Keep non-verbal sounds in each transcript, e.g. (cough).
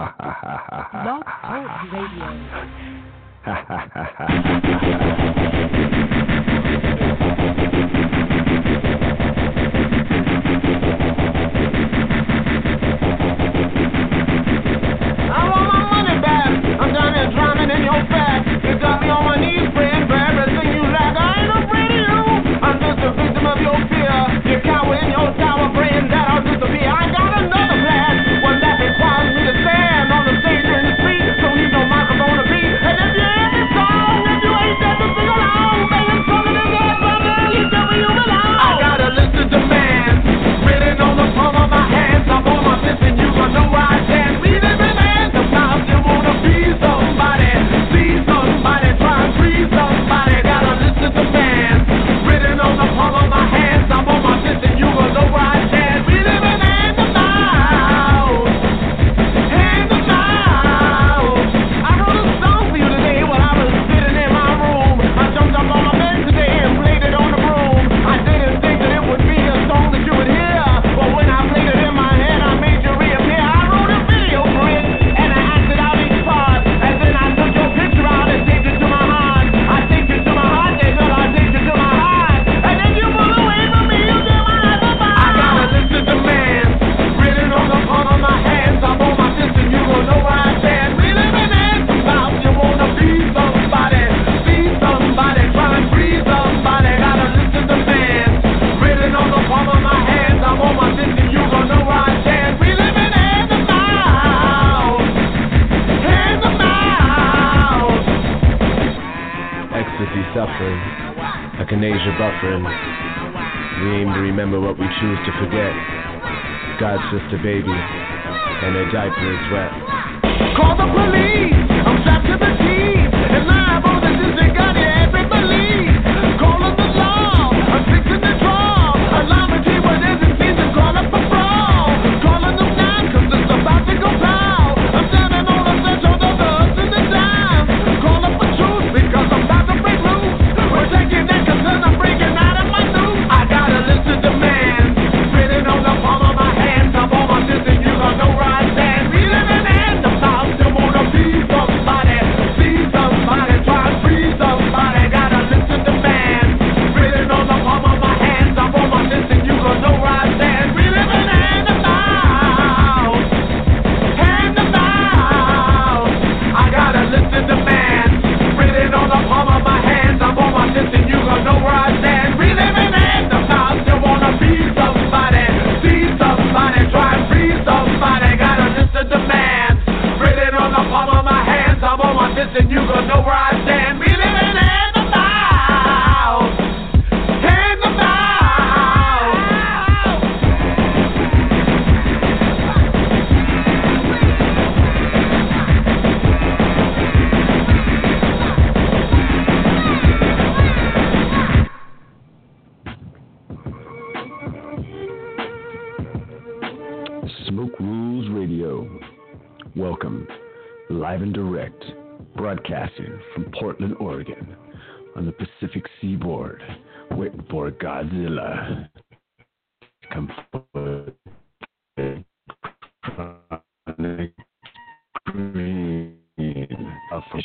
Blog Talk Radio. (laughs)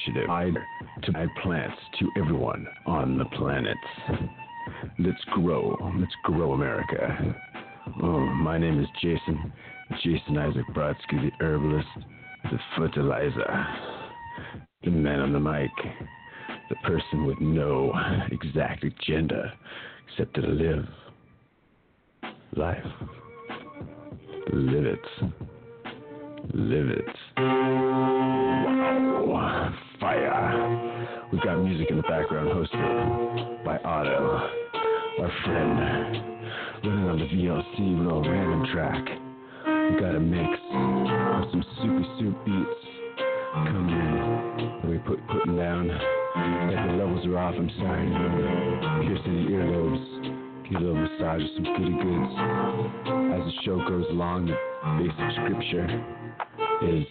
initiative to add plants to everyone on the planet. Let's grow. Let's grow America. Oh, my name is Jason. Jason Isaac Brodsky, the herbalist, the fertilizer, the man on the mic, the person with no exact agenda except to live life. Live it. Live it. Wow fire. We've got music in the background hosted by Otto, our friend. Running on the VLC with a random track. We got a mix of some soupy soup beats coming in. We put putting down. If the levels are off, I'm sorry. Pierce the earlobes get a little massage with some goody goods. As the show goes along, the basic scripture is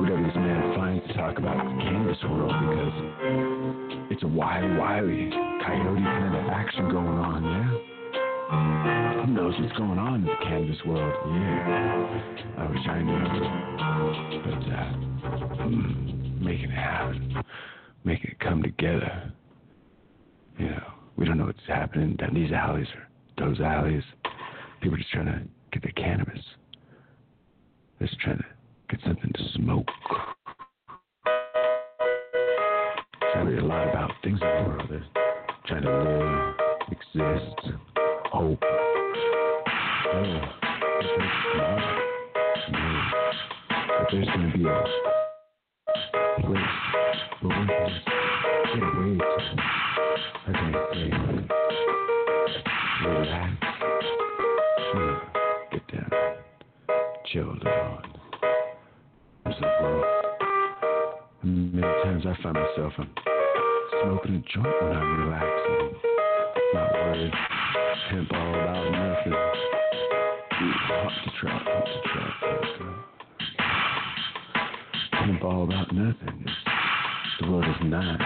we got this man finds to talk about cannabis world because it's a wild, wily coyote kind of action going on, yeah? Who knows what's going on in the cannabis world? Yeah. I wish I knew. But, uh, hmm, making it happen, making it come together. You know, we don't know what's happening down these alleys or those alleys. People are just trying to get their cannabis. Just trying to get something to smoke. I read a lot about things in the world. Trying to live, exist, hope. Oh, but there's going to be a place where we can get away to, I say, relax, get down, chill a little. There's a world. Many times I find myself I'm smoking a joint when I'm relaxing. Not worried, pimp all about nothing. Ooh, hot to trap, hot to trap, to Pimp all about nothing. The world is nice.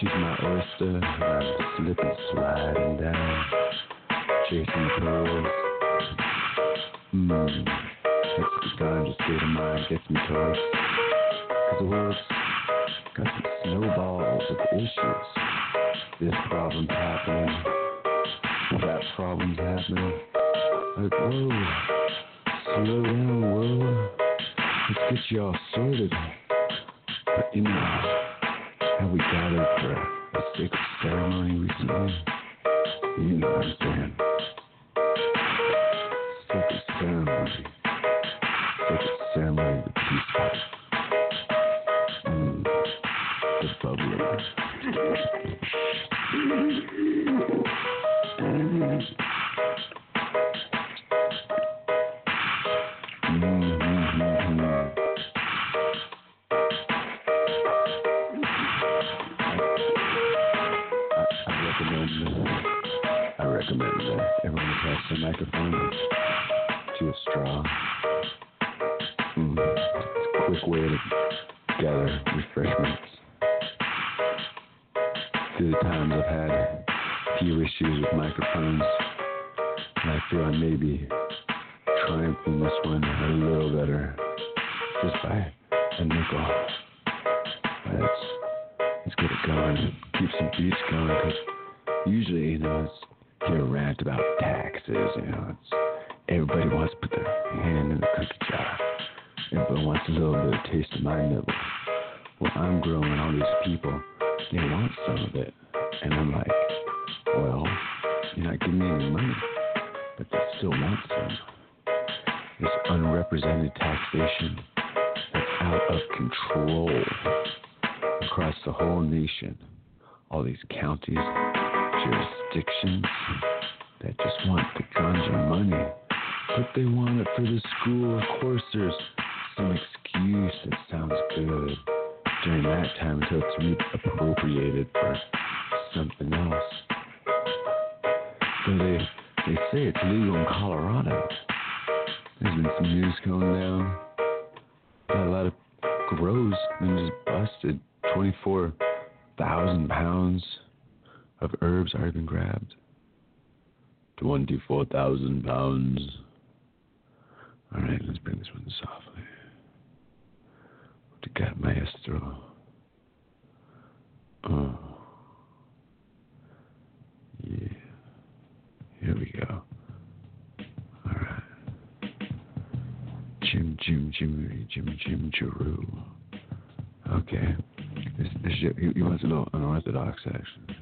She's my oyster, and I'm slipping, sliding down, chasing pearls. Mmm, that's the ganja state of mind gets me tossed. Cause the world's got some snowballs of issues. This problem's happening, that problem's happening. Like, whoa, slow down, world. Let's get you all sorted. But anyhow, how we gathered uh, for a sacred ceremony recently? You know what I'm. Some going because usually, you know, it's a rant about taxes. You know, it's everybody wants to put their hand in the cookie jar. Everybody wants a little bit of taste of my nibble. Well, I'm growing all these people. They want some of it, and I'm like, well, you're not giving me any money, but they still want some. This unrepresented taxation that's out of control across the whole nation. All these counties, jurisdictions that just want the ganja money, but they want it for the school. Of course, there's some excuse that sounds good during that time until it's reappropriated for something else. So they they say it's legal in Colorado. There's been some news going down. Got a lot of grows been just busted. 24,000 pounds of herbs already been grabbed. 24,000 pounds. All right, let's bring this one softly. You got, maestro? Oh. Yeah. Here we go. All right. Jim, Jim, Jim, Jim, Jim, Jeru. Okay. This, this, he, he wants a little unorthodox, actually.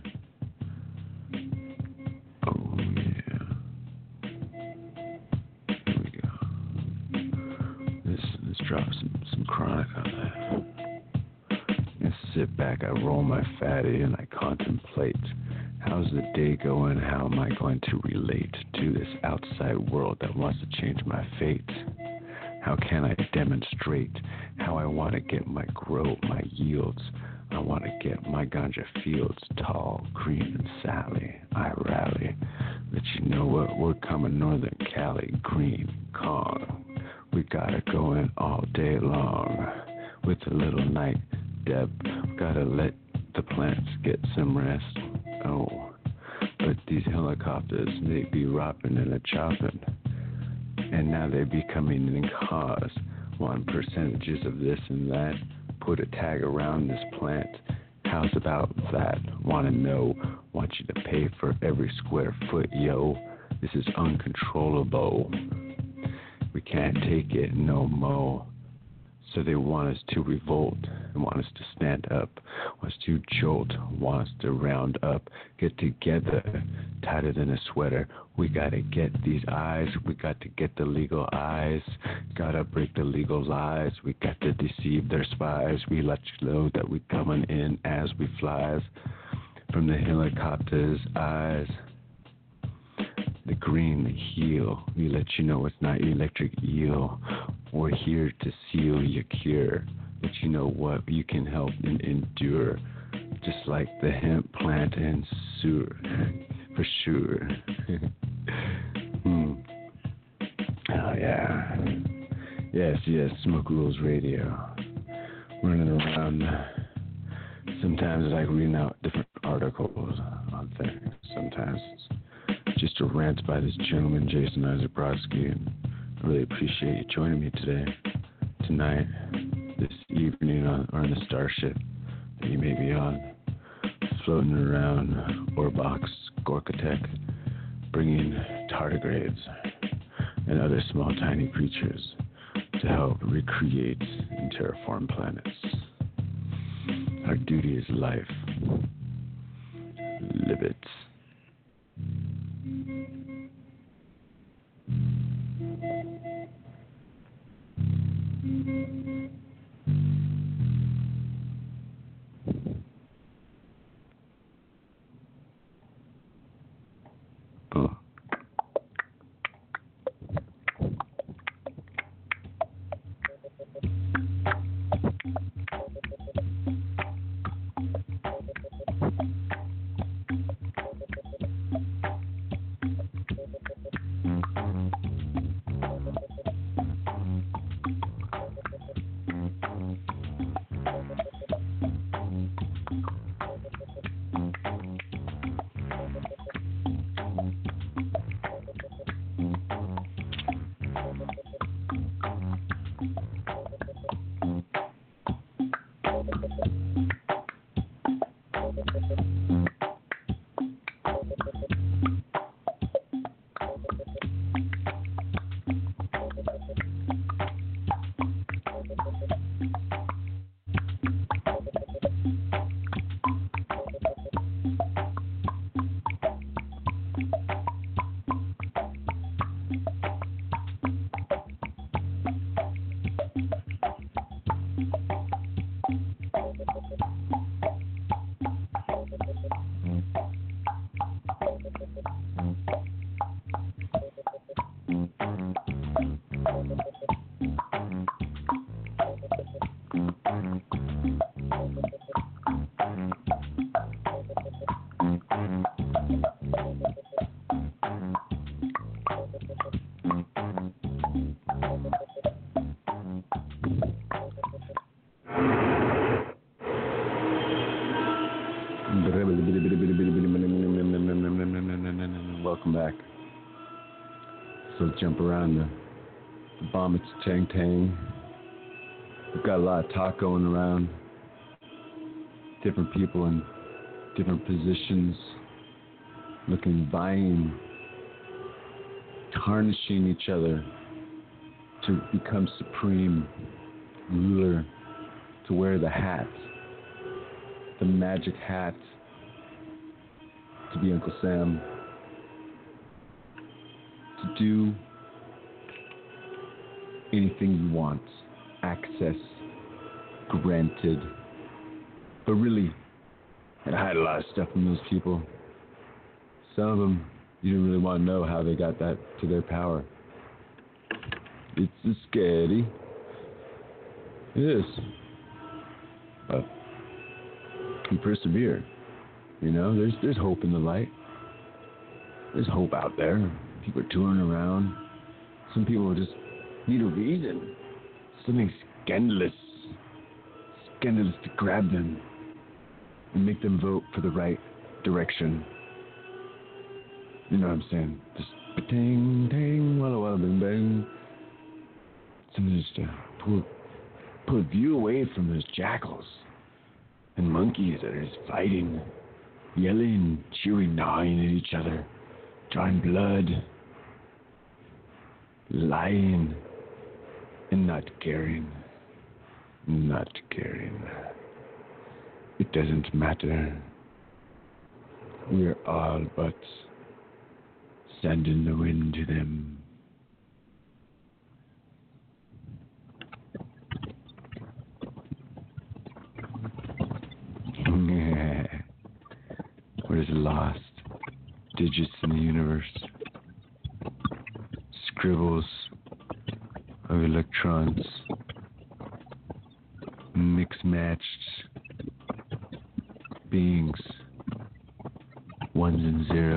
Oh, yeah. We go. Let's, let's drop some, some chronic on that. Sit back, I roll my fatty, and I contemplate how's the day going? How am I going to relate to this outside world that wants to change my fate? How can I demonstrate how I want to get my growth, my yields? I want to get my ganja fields tall, green, and sally. I rally. Let you know what we're coming Northern Cali, green, Kong. We got it going all day long with a little night. Deb, gotta let the plants get some rest. Oh, but these helicopters, they be ropping and a chopping. And now they're becoming in cars, want percentages of this and that. Put a tag around this plant, How's about that? Wanna know? Want you to pay for every square foot, yo. This is uncontrollable. We can't take it no more. So they want us to revolt and want us to stand up, want us to jolt, want us to round up, get together, tighter than a sweater. We gotta get these eyes, we got to get the legal eyes, gotta break the legal lies, we got to deceive their spies. We let you know that we coming in as we flies. From the helicopter's eyes the green, the heel. We let you know it's not electric eel. We're here to seal your cure. Let you know what you can help and endure. Just like the hemp plant and sewer, for sure. (laughs) hmm. Oh, yeah. Yes, yes, Smoke Rules Radio. Running around. Sometimes it's like reading out different articles on things. Sometimes it's just a rant by this gentleman, Jason Isaac. I really appreciate you joining me today, tonight, this evening, on, on the starship that you may be on, floating around Orbox, Gorkatech, bringing tardigrades and other small, tiny creatures to help recreate and terraform planets. Our duty is life. Live it. Going around. Different people in different positions, looking, vying, tarnishing each other to become supreme ruler, to wear the hat, the magic hat, to be Uncle Sam, to do anything you want, granted. But really, I had a lot of stuff from those people. Some of them, you didn't really want to know how they got that to their power. It's a scary. It is. But you persevere. You know, there's there's hope in the light. There's hope out there. People are touring around. Some people just need a reason. Something scandalous. Scandalous to grab them and make them vote for the right direction. You know what I'm saying? Just ting ting walla walla bing bang. Something just to pull pull a view away from those jackals. and monkeys that are just fighting, yelling, chewing, gnawing at each other, drawing blood, lying, and not caring. Not caring. It doesn't matter. We're all but sand in the wind to them. (laughs) We're just lost digits in the universe, scribbles of electrons, mix matched beings, ones and zeros,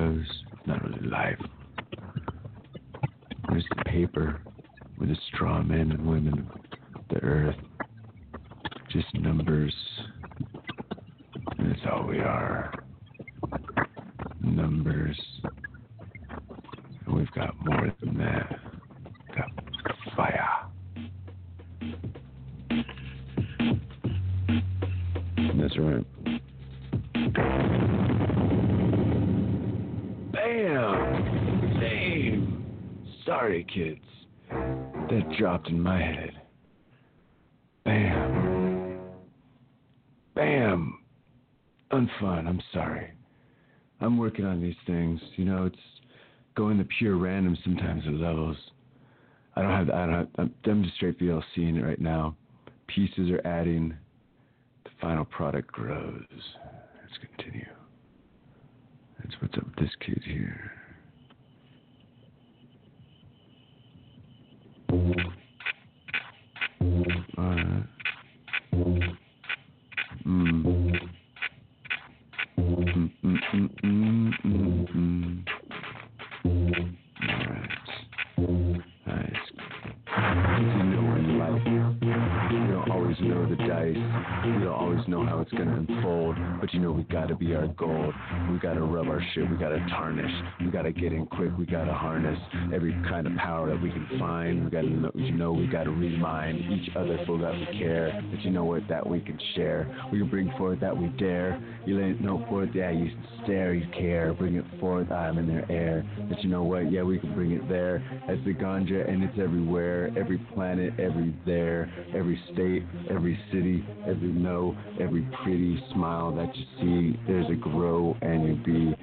kind of power that we can find. We gotta know, you know we gotta remind each other for that we care. That you know what that we can share. We can bring forth that we dare. You let it know forth, yeah, you stare, you care. Bring it forth, I'm in their air. That you know what, yeah, we can bring it there. As the ganja, and it's everywhere, every planet, every there, every state, every city, every no, every pretty smile that you see. There's a grow and you be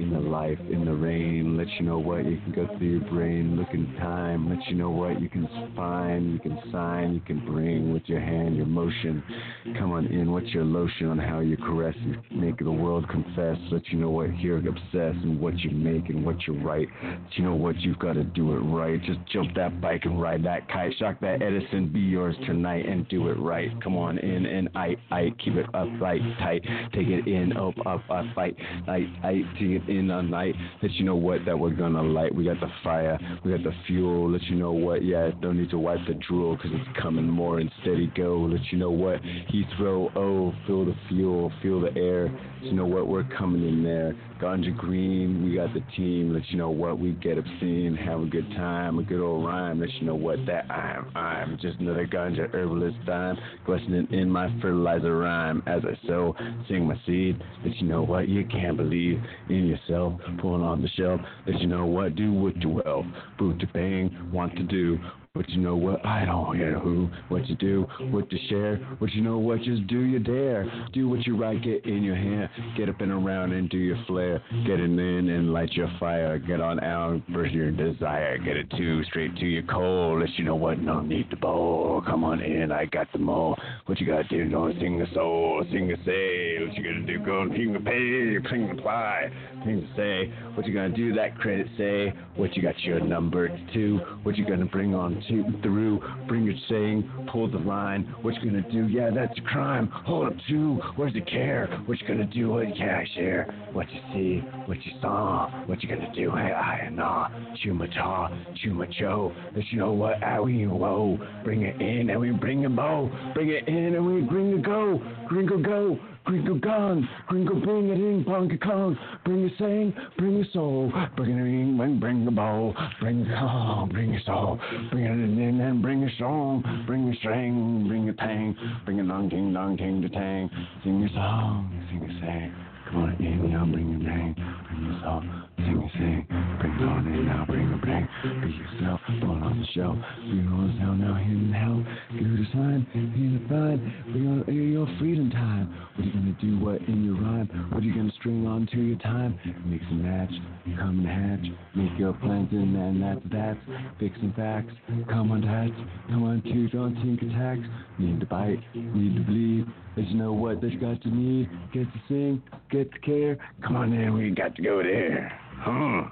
in the life, in the rain. Let you know what you can go through your brain. Look in time. Let you know what you can find, you can sign, you can bring with your hand, your motion. Come on in. What's your lotion on how you caress make the world confess? Let you know what here obsess and what you make and what you write. Let you know what you've got to do it right. Just jump that bike and ride that kite. Shock that Edison. Be yours tonight and do it right. Come on in and I, I keep it upright, tight. Take it in, up, up, I fight. I, I take it in all night. Let you know what that we're gonna light. We got the fire, we got the fuel. Let you know what, yeah, don't need to wipe the drool because it's coming more and steady go. Let you know what, Heathrow, oh, feel the fuel, feel the air. Let you know what, we're coming in there. Ganja Green, we got the team. Let you know what, we get obscene, have a good time, a good old rhyme. Let you know what, that I'm, I'm just another ganja herbalist dime, glistening in my fertilizer rhyme as I sow, sing my seed. Let you know what, you can't believe in yourself, pulling on the shelf. Let you know what, do what you will, boot to bang, want to do. But you know what? I don't hear who, what you do, what to share. But you know what? Just do your dare. Do what you right, get in your hand. Get up and around and do your flair. Get in and light your fire. Get on out, burst your desire. Get it too, straight to your coal. Let you know what? No need to bowl. Come on in, I got them all. What you gotta do? No, sing a soul, sing a say. What you gonna do? Go and sing the pay, sing the ply. Things to say. What you gonna do? That credit say. What you got your number two. What you gonna bring on to through? Bring your saying. Pull the line. What you gonna do? Yeah, that's a crime. Hold up two. Where's the care? What you gonna do? What yeah, I share. What you see? What you saw? What you gonna do? Hey, I and nah. Chuma cha. Chuma cho. Let you know what? Ah, we whoa. Bring it in and we bring a bow. Bring it in and we bring a go. Gringo go. Gringo gone, gringo bring it in, bonka kong, bring a saying, bring a soul, bring it in, bring, bring a bowl, bring a call, bring a soul, bring it in and bring a song, bring a string, bring a tang. Bring it on, ting dong, ting to tang. Sing your song, sing a sang. Come on in now, bring your bang. Bring your song, sing a sing. Bring it on in now, bring a bang. Be yourself, fall on the shelf. Bring know the sound now, in hell. Give it a sign, here to find. Bring on your freedom time. What are you gonna do? What in your rhyme? What are you gonna string on to your time? Mix and match, come and hatch. Make your plans and then that's that. Fixing facts, come on tats. Come on to don't think attacks. Need to bite, need to bleed. Let you know what that you got to need. Get to sing, get to care. Come on in, we got to go there. Huh?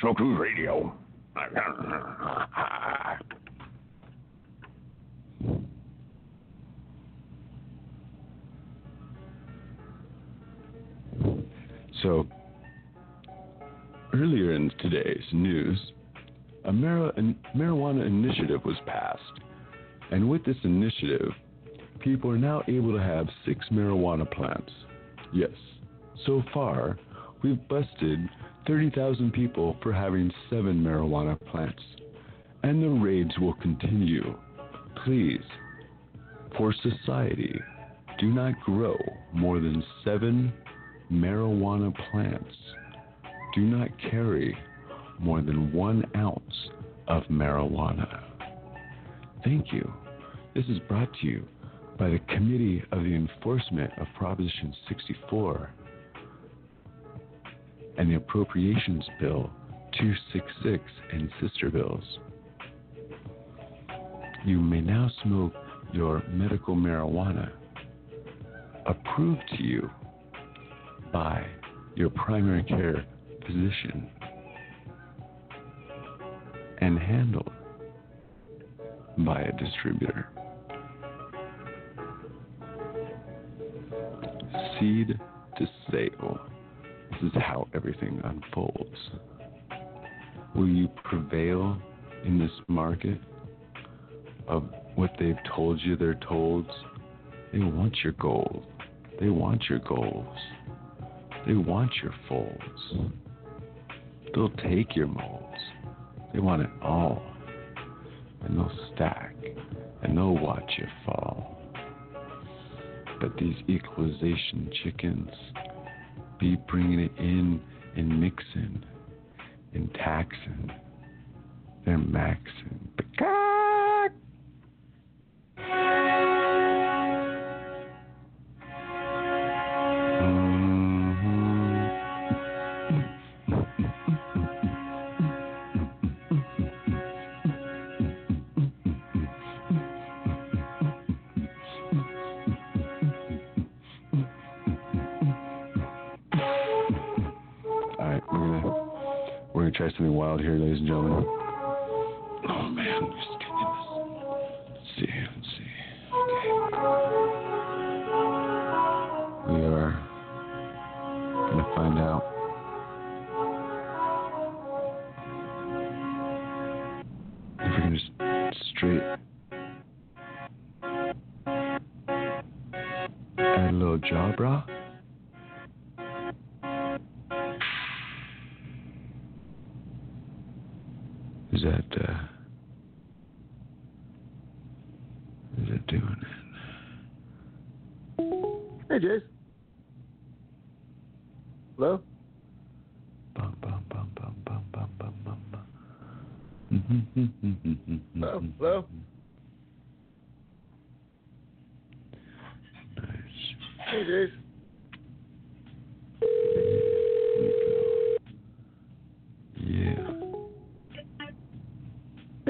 Smoke Rules Radio. So, earlier in today's news, a mar- marijuana initiative was passed. And with this initiative, people are now able to have six marijuana plants. Yes, so far, we've busted 30,000 people for having seven marijuana plants. And the raids will continue. Please, for society, do not grow more than seven marijuana plants. Do not carry more than one ounce of marijuana. Thank you. This is brought to you by the Committee of the Enforcement of Proposition 64 and the Appropriations Bill 266 and sister bills. You may now smoke your medical marijuana approved to you by your primary care physician and handled by a distributor. Seed to sale. This is how everything unfolds. Will you prevail in this market of what they've told you they're told? They want your gold. They want your goals. They want your folds. They'll take your molds. They want it all. And they'll stack. And they'll watch you fall. But these equalization chickens be bringing it in and mixing and taxing. They're maxing. Peacock! And gentlemen.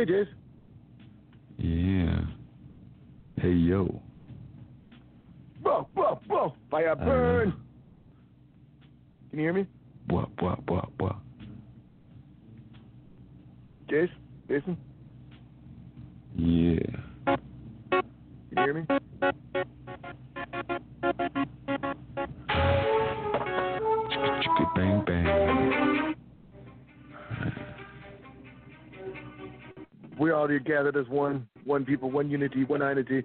They did. All gathered as one, one people, one unity, one entity.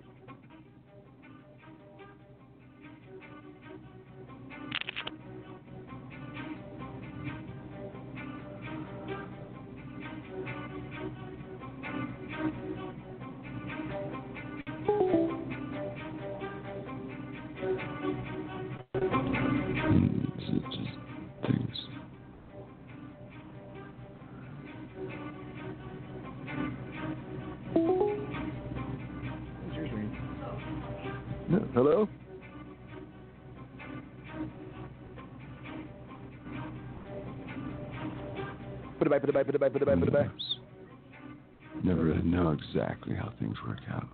Back, put it back, put it back, put it back, put it back. Never really know exactly how things work out.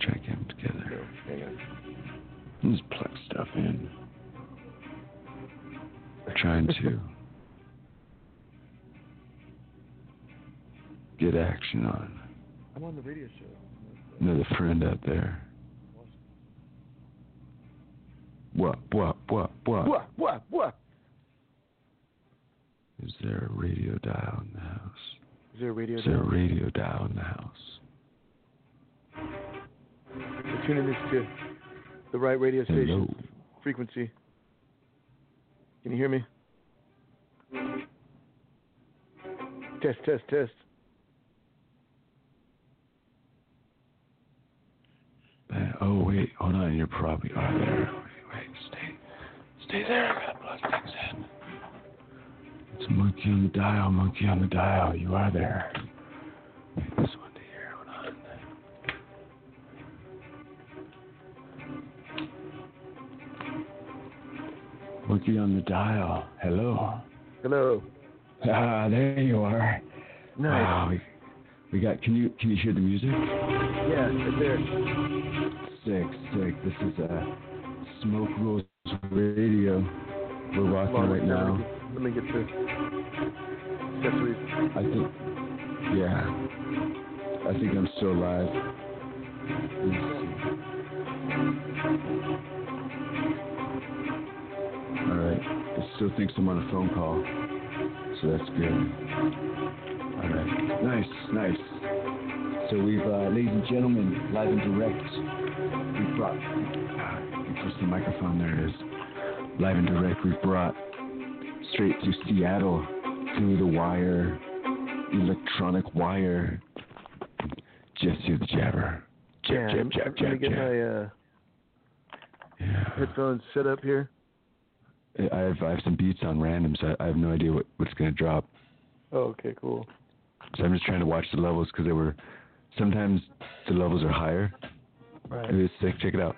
Check to get them together. Just plug stuff in. Trying to get action on I'm on the radio show. another friend out there. Right radio station. Hello. Frequency. Can you hear me? Test, test, test. Oh wait, hold on. You're probably are there. Wait, wait, stay, stay there. I gotta plug things in. It's a monkey on the dial. Monkey on the dial. You are there. Monkey on the dial. Hello. Hello. Ah, there you are. Nice. Wow. We, we got. Can you can you hear the music? Yeah, right there. Sick, sick. This is uh, Smoke Rules Radio. We're rocking right now. Let me get the accessories. I think, yeah. I think I'm still alive. Still thinks I'm on a phone call, so that's good. All right. Nice, nice. So we've, uh, ladies and gentlemen, live and direct. We've brought. You push the microphone. There it is. Live and direct. We've brought straight to Seattle through the wire, electronic wire. Just Jesse the Jabber. Jab, Yeah, jab, jab, let me jab, get my uh, Yeah. headphones set up here. I have I have some beats on random, so I have no idea what what's gonna drop. Oh, okay, cool. So I'm just trying to watch the levels because they were sometimes the levels are higher. Right. Sick. Check it out.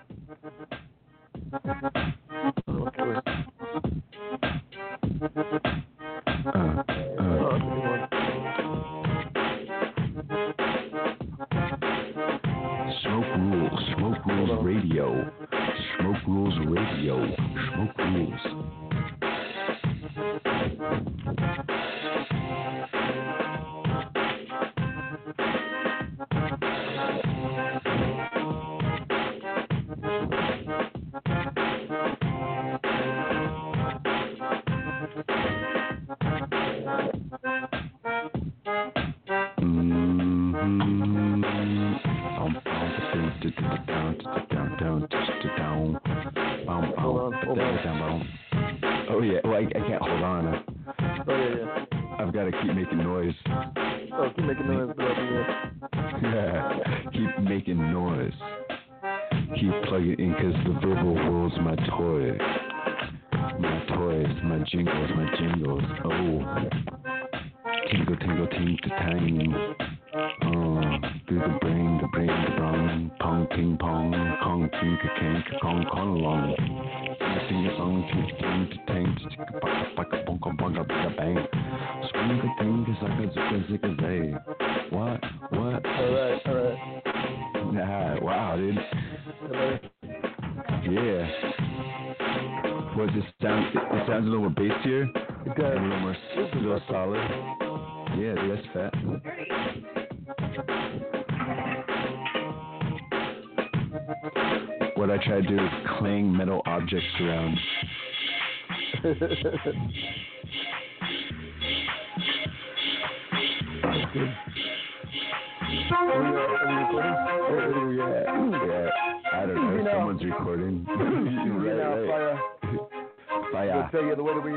Uh, uh, that's a good one. Smoke rules. Smoke rules radio. Smoke rules radio. Smoke rules. Where are we at? I don't know. You know. Someone's recording. You know, right, right. fire. Fire. I'll tell you the way we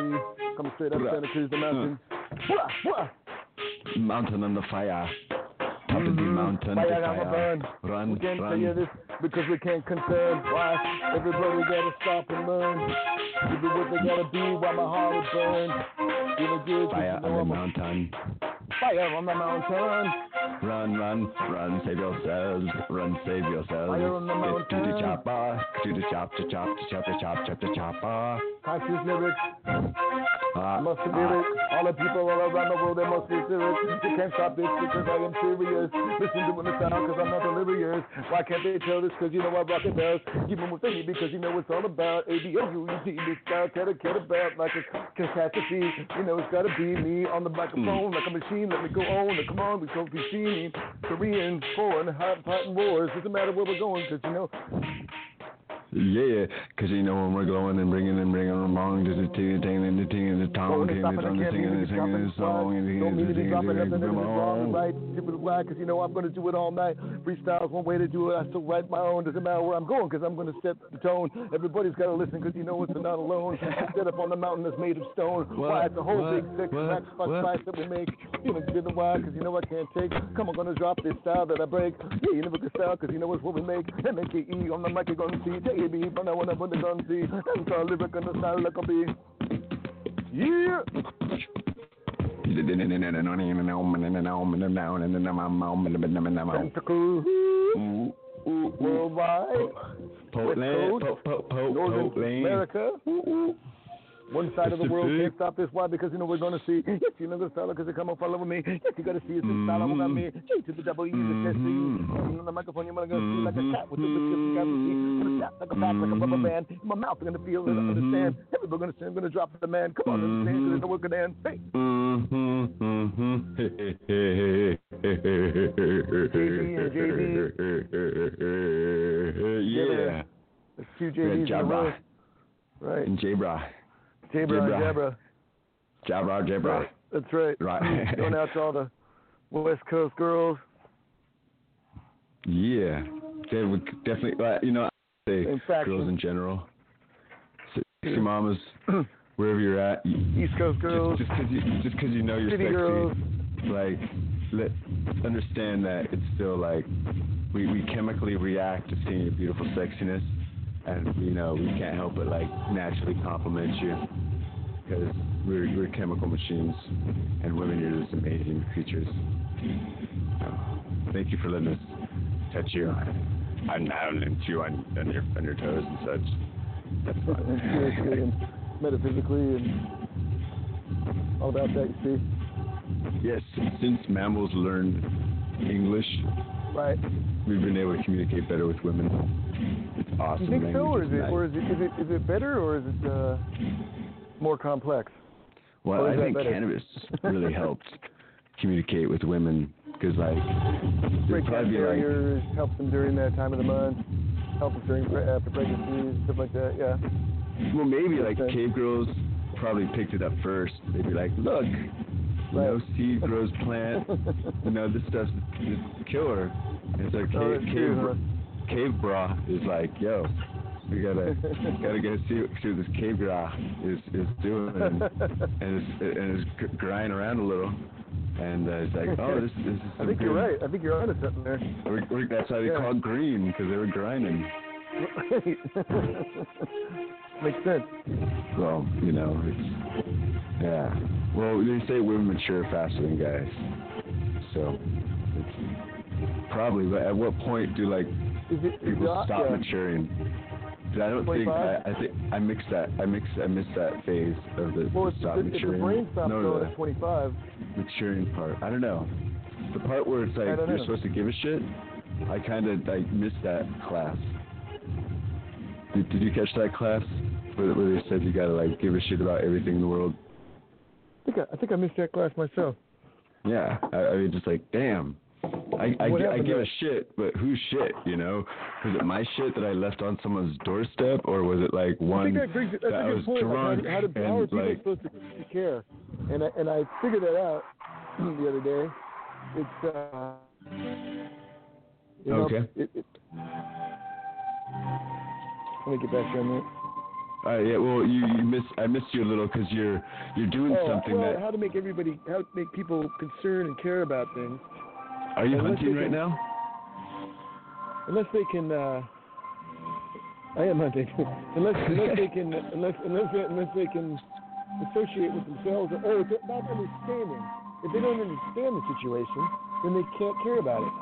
come straight up Blah. Santa Cruz, the mountain. Blah, blah. Mountain on the fire. Top of the Mhm. mountain, Fire the fire. Run, We can't run. tell you this because we can't concern. Why? Everybody gotta stop and learn. To be what they gotta be while my heart is burned. Feeling good, Fire on the mountain. Fire on the mountain. Run, run, run, save yourselves. Run, save yourselves. Fire on the Get to the mountain. chopper. To the chop, to chop, to chop, to chop, chop, to chopper. Conscious lyrics, Ah, must be ah. lyrics. All the people all around the world, they must be serious. You can't stop this because I am serious. Listen to the sound because I'm not delirious. Why can't they tell this? Because you know I rock it bells. Keep them with me because you know it's all about A-B-O-U-D. This style, to care about like a catastrophe. You know it's gotta be me on the microphone like a machine. Let me go on. Come on, we don't be seen. Korean, foreign, hot, fighting wars. Doesn't matter where we're going because you know Yeah, because you know when we're going and bringing and bringing them along, just a ting ting and the ting and the tong, Going ting and and the can't ting and the mean to be singing dropping the song and the Don't mean to be dropping nothing that is wrong on. and right. Stupid why? Because you know I'm going to do it all night. Freestyle's one way to do it. I still write my own. Doesn't matter where I'm going because I'm going to set the tone. Everybody's got to listen because you know it's not alone. (laughs) Set up on the mountain that's made of stone. why it's a whole What? big six What? rack fuck What? spice that we make. Feeling good and why? Because you know I can't take. Come on, gonna drop this style that I break. Yeah, you never can style because you know it's what we make. M-A-K-E on the mic you're gonna see. J-A-B, but now when I'm gonna gun see. That's our lyric and the style like a be. Yeah. Worldwide. Portland, po- po- po- Portland. America. One side of the world Pacific. can't stop this. Why? Because you know we're gonna see. Yes, you know the style because they come and follow with me. Yes, you gotta see it's the style I got me. J to the double E to the C. Mhm. On the microphone, you're gonna see like a cat with the lips you got to see. Gonna mm-hmm. snap like a back, like a rubber band. In my mouth, I'm gonna feel and Mhm. understand. Everybody gonna say I'm gonna drop the man. Come on, understand? Because there's no work in hand. Hey. Mm-hmm. Mm-hmm. (laughs) Yeah. There's two Yeah, JDs in a row. Right. And Jabra. Jabra Jabra. Jabra. Jabra, Jabra. That's right. Right. (laughs) Going out to all the West Coast girls. Yeah. They would definitely, uh, you know, I say In fact, girls in general. Sexy mamas, (clears throat) wherever you're at. you- East Coast girls. Just because you, just 'cause you know you're City sexy. girls. like let understand that it's still like we, we chemically react to seeing your beautiful sexiness and you know we can't help but like naturally compliment you because we're, we're chemical machines and women are just amazing creatures so, thank you for letting us touch you and and you on, on your on your toes and such that's and spiritually and metaphysically and all about that, you see. yes since mammals learned English Right. we've been able to communicate better with women. It's Do awesome. you think so, or is it, or is it, is it, is it better, or is it uh, more complex? well, I think better? cannabis really helped communicate with women because, like, Break be like, barriers, helps them during that time of the month, helps them during after pregnancy, stuff like that. Yeah. well, maybe like cave girls probably picked it up first. They'd be like, look, Right. seed (laughs) grows plant. you know, this stuff's is killer. And it's like Oh, cave, true, huh? Cave bra is like, yo, we gotta gotta go see, see what this cave bra is is doing. And, and it's and gr- grinding around a little, and uh, it's like, oh, this, this is I think you're right. I think you're onto something there. We're, we're, that's why they Yeah. call it green because they were grinding. Right. (laughs) Makes sense. Well, you know, it's yeah. Well, they say women mature faster than guys, so it's probably. But at what point do like Is it? Is people it stop yeah. maturing? I don't think I, I think I mixed that. I mixed. I missed that phase of the Well, the stop if, if the maturing. brain stops no, the at 25, maturing part. I don't know. The part where it's like you're know. supposed to give a shit. I kind of like missed that class. Did, did you catch that class where, where they said you gotta like give a shit about everything in the world? I think I, I think I missed that class myself. Yeah, I, I mean, just like, damn. I I, I give a shit, but who's shit? You know, was it my shit that I left on someone's doorstep, or was it like I one think that brings that's that a I was point. drunk Like how, do, how, do, how are and people like, supposed to, to care? And I, and I figured that out (clears throat) the other day. It's uh, you know, Okay. It, it, let me get back on that. uh, yeah, well, you, you miss I missed you a little because you're you're doing Oh, something well, that. how to make everybody, how to make people concerned and care about things, Are you unless hunting right can- now? unless they can. uh I am hunting. (laughs) unless unless they can unless unless they, unless they can associate with themselves. Or oh, it's about understanding. If they don't understand the situation, then they can't care about it.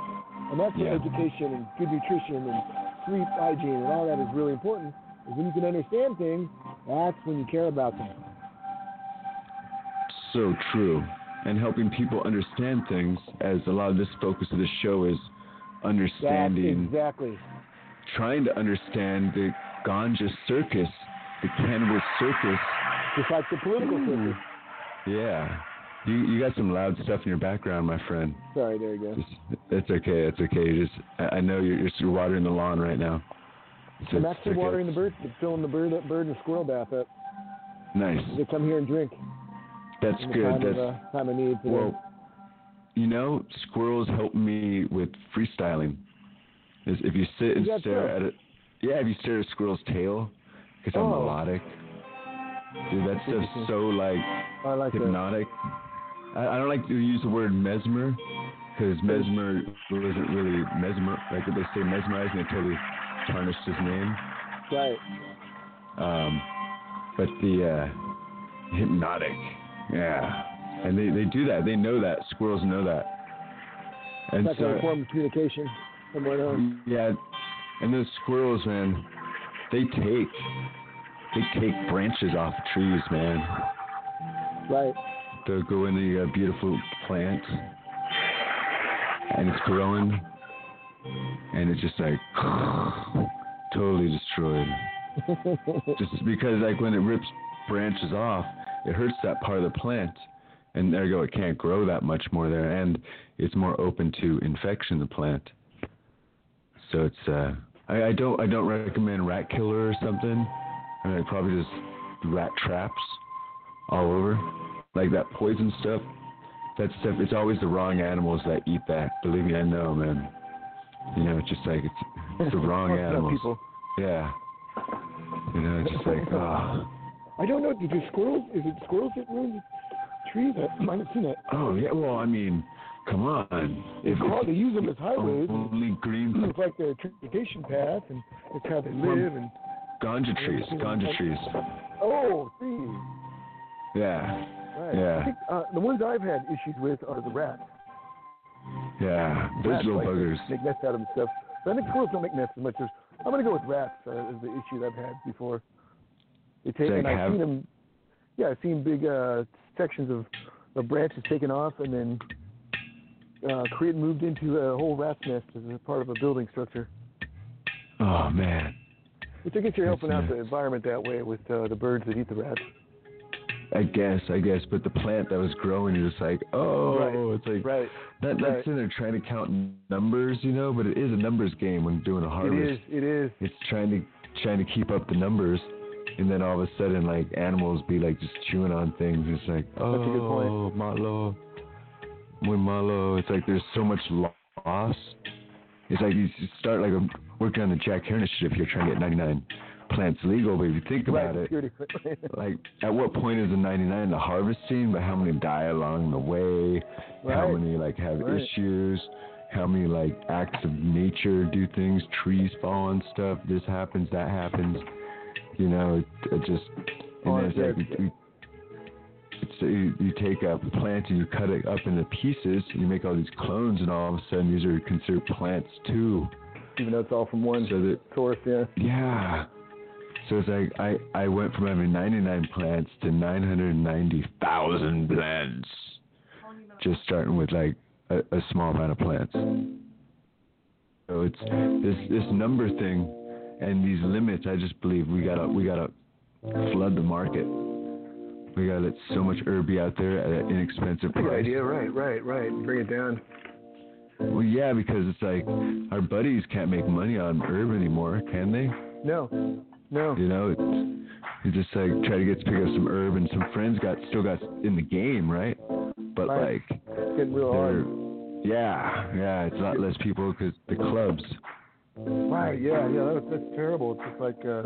And that's Yeah. education and good nutrition and sleep hygiene and all that is really important. Is when you can understand things, that's when you care about them. So true. And helping people understand things, as a lot of this focus of the show is That's understanding, exactly. trying to understand the ganja circus, the cannabis circus. Just like the political hmm. circus. Yeah. You you got some loud stuff in your background, my friend. Sorry, there you go. Just, it's okay. It's okay. You just I I know you're, you're you're watering the lawn right now. So I'm actually okay. watering the birds, filling the bird, bird and squirrel bath up. Nice. They come here and drink. That's good. That's of, uh, time of need well. You know, squirrels help me with freestyling. Is if you sit and stare so? at it. Yeah, if you stare at a squirrel's tail, because I'm Oh. melodic. Dude, that stuff's (laughs) so like I like that. hypnotic. I, I don't like to use the word mesmer because mesmer wasn't really mesmer. Like they say mesmerizing, it totally tarnished his name. Right. Um, but the uh, hypnotic, yeah. And they, they do that. They know that. Squirrels know that. And That's like a form of communication. On. yeah, and those squirrels, man, they take they take branches off trees, man. Right. They'll go in the uh, beautiful plant, and it's growing, and it's just like (sighs) totally destroyed. (laughs) just because like when it rips branches off, it hurts that part of the plant, and there you go, it can't grow that much more there, and it's more open to infection the plant. So it's uh, I, I don't I don't recommend rat killer or something. I mean, probably just rat traps all over, like that poison stuff. That stuff. It's always the wrong animals that eat that. Believe me, I know, man. You know, it's just like it's it's the (laughs) wrong animals. Yeah. You know, it's just like, oh, I don't know. Did you squirrels? Is it squirrels that ruin trees? I might have seen it. oh yeah. Well, I mean, come on. It's hard to use them as highways. only green It's like their transportation path, and it's how they live. And ganja trees, ganja trees. oh, trees. Yeah, Right. Yeah. I think, uh, the ones I've had issues with are the rats. yeah. Those Rats little like to buggers. Make nests out of them stuff. But I think squirrels don't make nests as much as. I'm gonna go with rats. Uh, is the issue that I've had before. They take and I've have- seen them. Yeah, I've seen big uh, sections of, of branches taken off and then uh, create moved into a whole rat's nest as a part of a building structure. Oh man. I guess you're That's helping out nuts. the environment that way with uh, the birds that eat the rats. I guess, I guess, but the plant that was growing is just like, oh, Right, it's like Right. that. That's right. in there trying to count numbers, you know. But it is a numbers game when doing a harvest. It is. It is. It's trying to trying to keep up the numbers, and then all of a sudden, like animals be like just chewing on things. It's like, oh, That's a good point. malo, muy malo. It's like there's so much loss. It's like you start like um, working on the Jack Herer initiative. You're trying to get 99 plants legal, but if you think about right. it, like at what point is the 99 the harvesting but how many die along the way how many like have Right. issues how many like acts of nature do things trees fall on stuff this happens that happens you know it, it just Oh, and then it's like you, it's, you, you take a plant and you cut it up into pieces and you make all these clones and all of a sudden these are considered plants too Even though it's all from one so that source. Yeah. yeah. So it's like I, I went from having 99 plants to 990,000 plants. Just starting with like a, a small amount of plants. So it's this this number thing and these limits. I just believe we gotta we gotta flood the market. We gotta let so much herb be out there at an inexpensive Good price. idea. Right. Right. Right. Bring it down. Well, yeah, because it's like our buddies can't make money on herb anymore, can they? No. No. You know, it's you just like try to get to pick up some herb, and some friends got still got in the game, right? But Right. like, It's getting real hard. yeah, yeah, it's a lot less people because the clubs. Right, yeah, yeah, that was, that's terrible. It's just like, uh,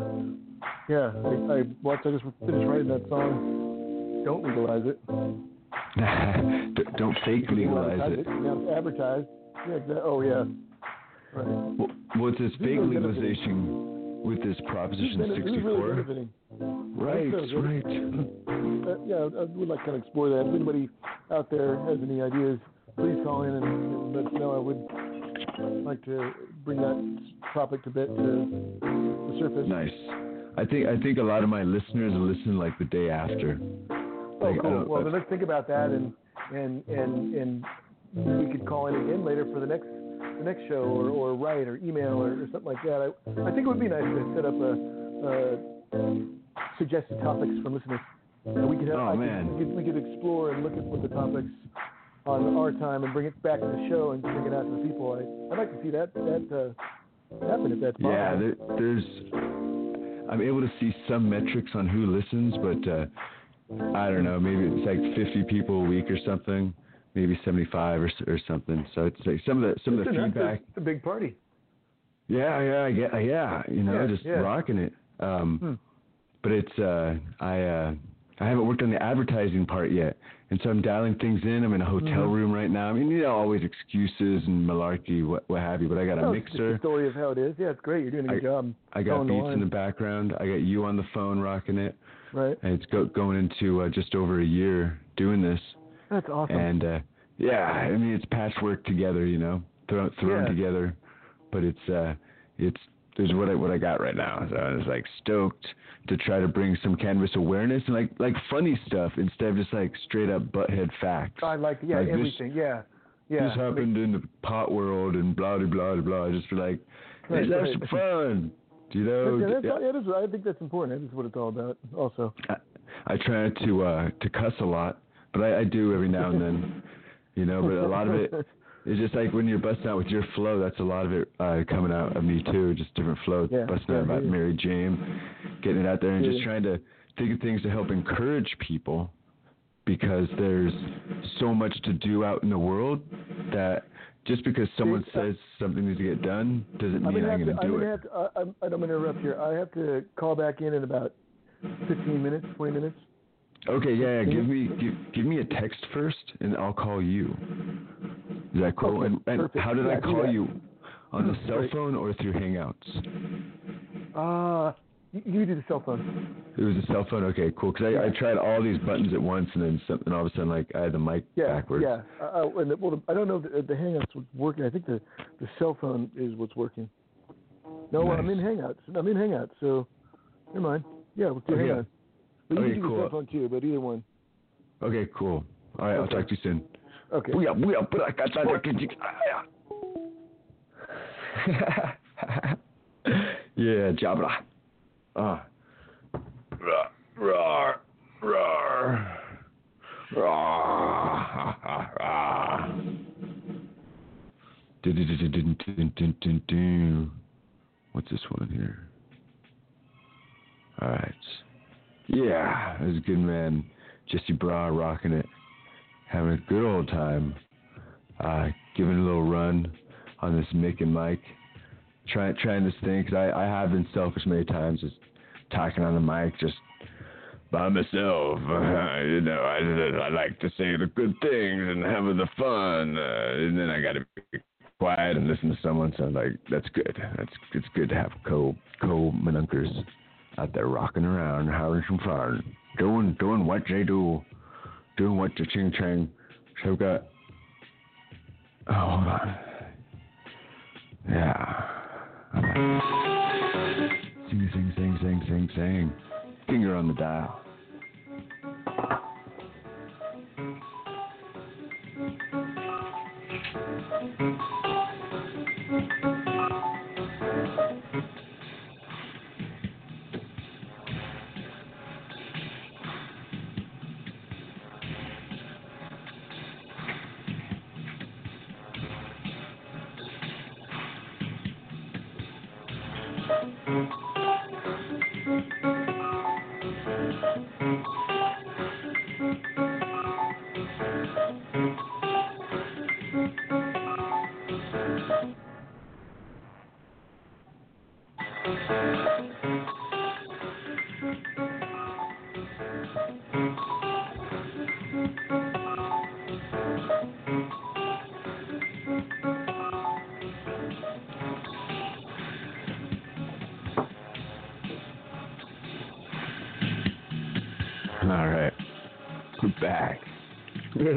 yeah, I, I watched, I just finished writing that song. Don't legalize it. (laughs) Don't fake legalize it. Now it's advertised. Yeah, oh, yeah. Right. Well, well, it's this fake legalization with this Proposition This is really 64. Right, That's so right. Uh, yeah, I would like to kind of explore that. If anybody out there has any ideas, please call in and let us know. I would like to bring that topic a bit to the surface. Nice. I think I think a lot of my listeners listen like the day after. Oh, Like, cool. Well, then let's think about that, and and and and we could call in again later for the next the next show, or or write, or email, or, or something like that. I I think it would be nice to set up a, a suggested topics from listeners. And we could have, Oh, I could- man. we, could, we could explore and look at what the topics on our time and bring it back to the show and bring it out to the people. I I'd like to see that that uh, happen if that's possible. Yeah, there, there's. I'm able to see some metrics on who listens, but uh, I don't know. Maybe it's like 50 people a week or something. Maybe 75 or or something. So it's like some of the some of the feedback. It's a big party. Yeah, yeah, yeah, yeah. You know, Yeah, just yeah. rocking it. Um, Hmm. But it's uh, I uh, I haven't worked on the advertising part yet, and so I'm dialing things in. I'm in a hotel Mhm. room right now. I mean, you know, always excuses and malarkey, what what have you. But I got a mixer. it's the story of how it is. Yeah, it's great. You're doing a good job. I got Towing the beats in the background. I got you on the phone rocking it, Right. and it's go, going into uh, just over a year doing this. That's awesome. And uh, yeah, I mean it's patchwork together, you know, thrown thrown Yeah. together. But it's uh, it's there's what I what I got right now. So I was like stoked to try to bring some cannabis awareness and like like funny stuff instead of just like straight up butthead facts. I like yeah Like this- everything. yeah. Yeah. This happened in the pot world and blah blah blah blah. Just be like, Right, let's have right. some fun. You know, That's, that's, Yeah. yeah, that's, I think that's important. That's what it's all about. Also. I, I try to uh to cuss a lot, but I, I do every now and then. You know, but a lot of it (laughs) it's just like when you're busting out with your flow. That's a lot of it uh, coming out of me too. Just different flow, Yeah, busting yeah, out about yeah. Mary Jane, getting it out there, and just trying to think of things to help encourage people, because there's so much to do out in the world that just because someone See, uh, says something needs to get done doesn't I'm mean I'm going to. to I'm do it. to. Uh, I'm, I'm gonna interrupt here. I have to call back in in about 15 minutes, 20 minutes. Okay, yeah, yeah. Give me give, give me a text first, and I'll call you. Is that cool? Okay, and and perfect. how did Yeah, I call you? On the (laughs) cell phone or through Hangouts? Uh, you, you do the cell phone. It was a cell phone. Okay, cool. Because I, I tried all these buttons at once, and then something all of a sudden, like I had the mic Yeah. backwards. Yeah. Uh, uh, and the, well, the, I don't know if the, the Hangouts was working. I think the the cell phone is what's working. No, I'm in Hangouts. I'm in Hangouts. So, never mind. Yeah, we'll do Okay. Hangouts. But you Okay, can do cool. the cell phone too. But either one. Okay, cool. All right, I'll talk to you soon. Okay. Booyah, booyah, booyah, katana, (laughs) yeah, Jabra. Ah. Uh. Roar, roar. What's this one here? All right. Yeah, it a good man. Jesse Bra rocking it having a good old time. Uh, giving a little run on this Mick and Mike. Trying trying this thing because I, I have been selfish many times, just talking on the mic, just by myself. (laughs) You know, I, I like to say the good things and have the fun, uh, and then I got to be quiet and listen to someone. So I'm like, that's good. That's it's good to have co co manunkers out there rocking around, having some fun, doing doing what they do, doing what the ching chang. So we've got. Oh, hold on. Yeah. Sing, sing, sing, sing, sing, sing. Finger on the dial.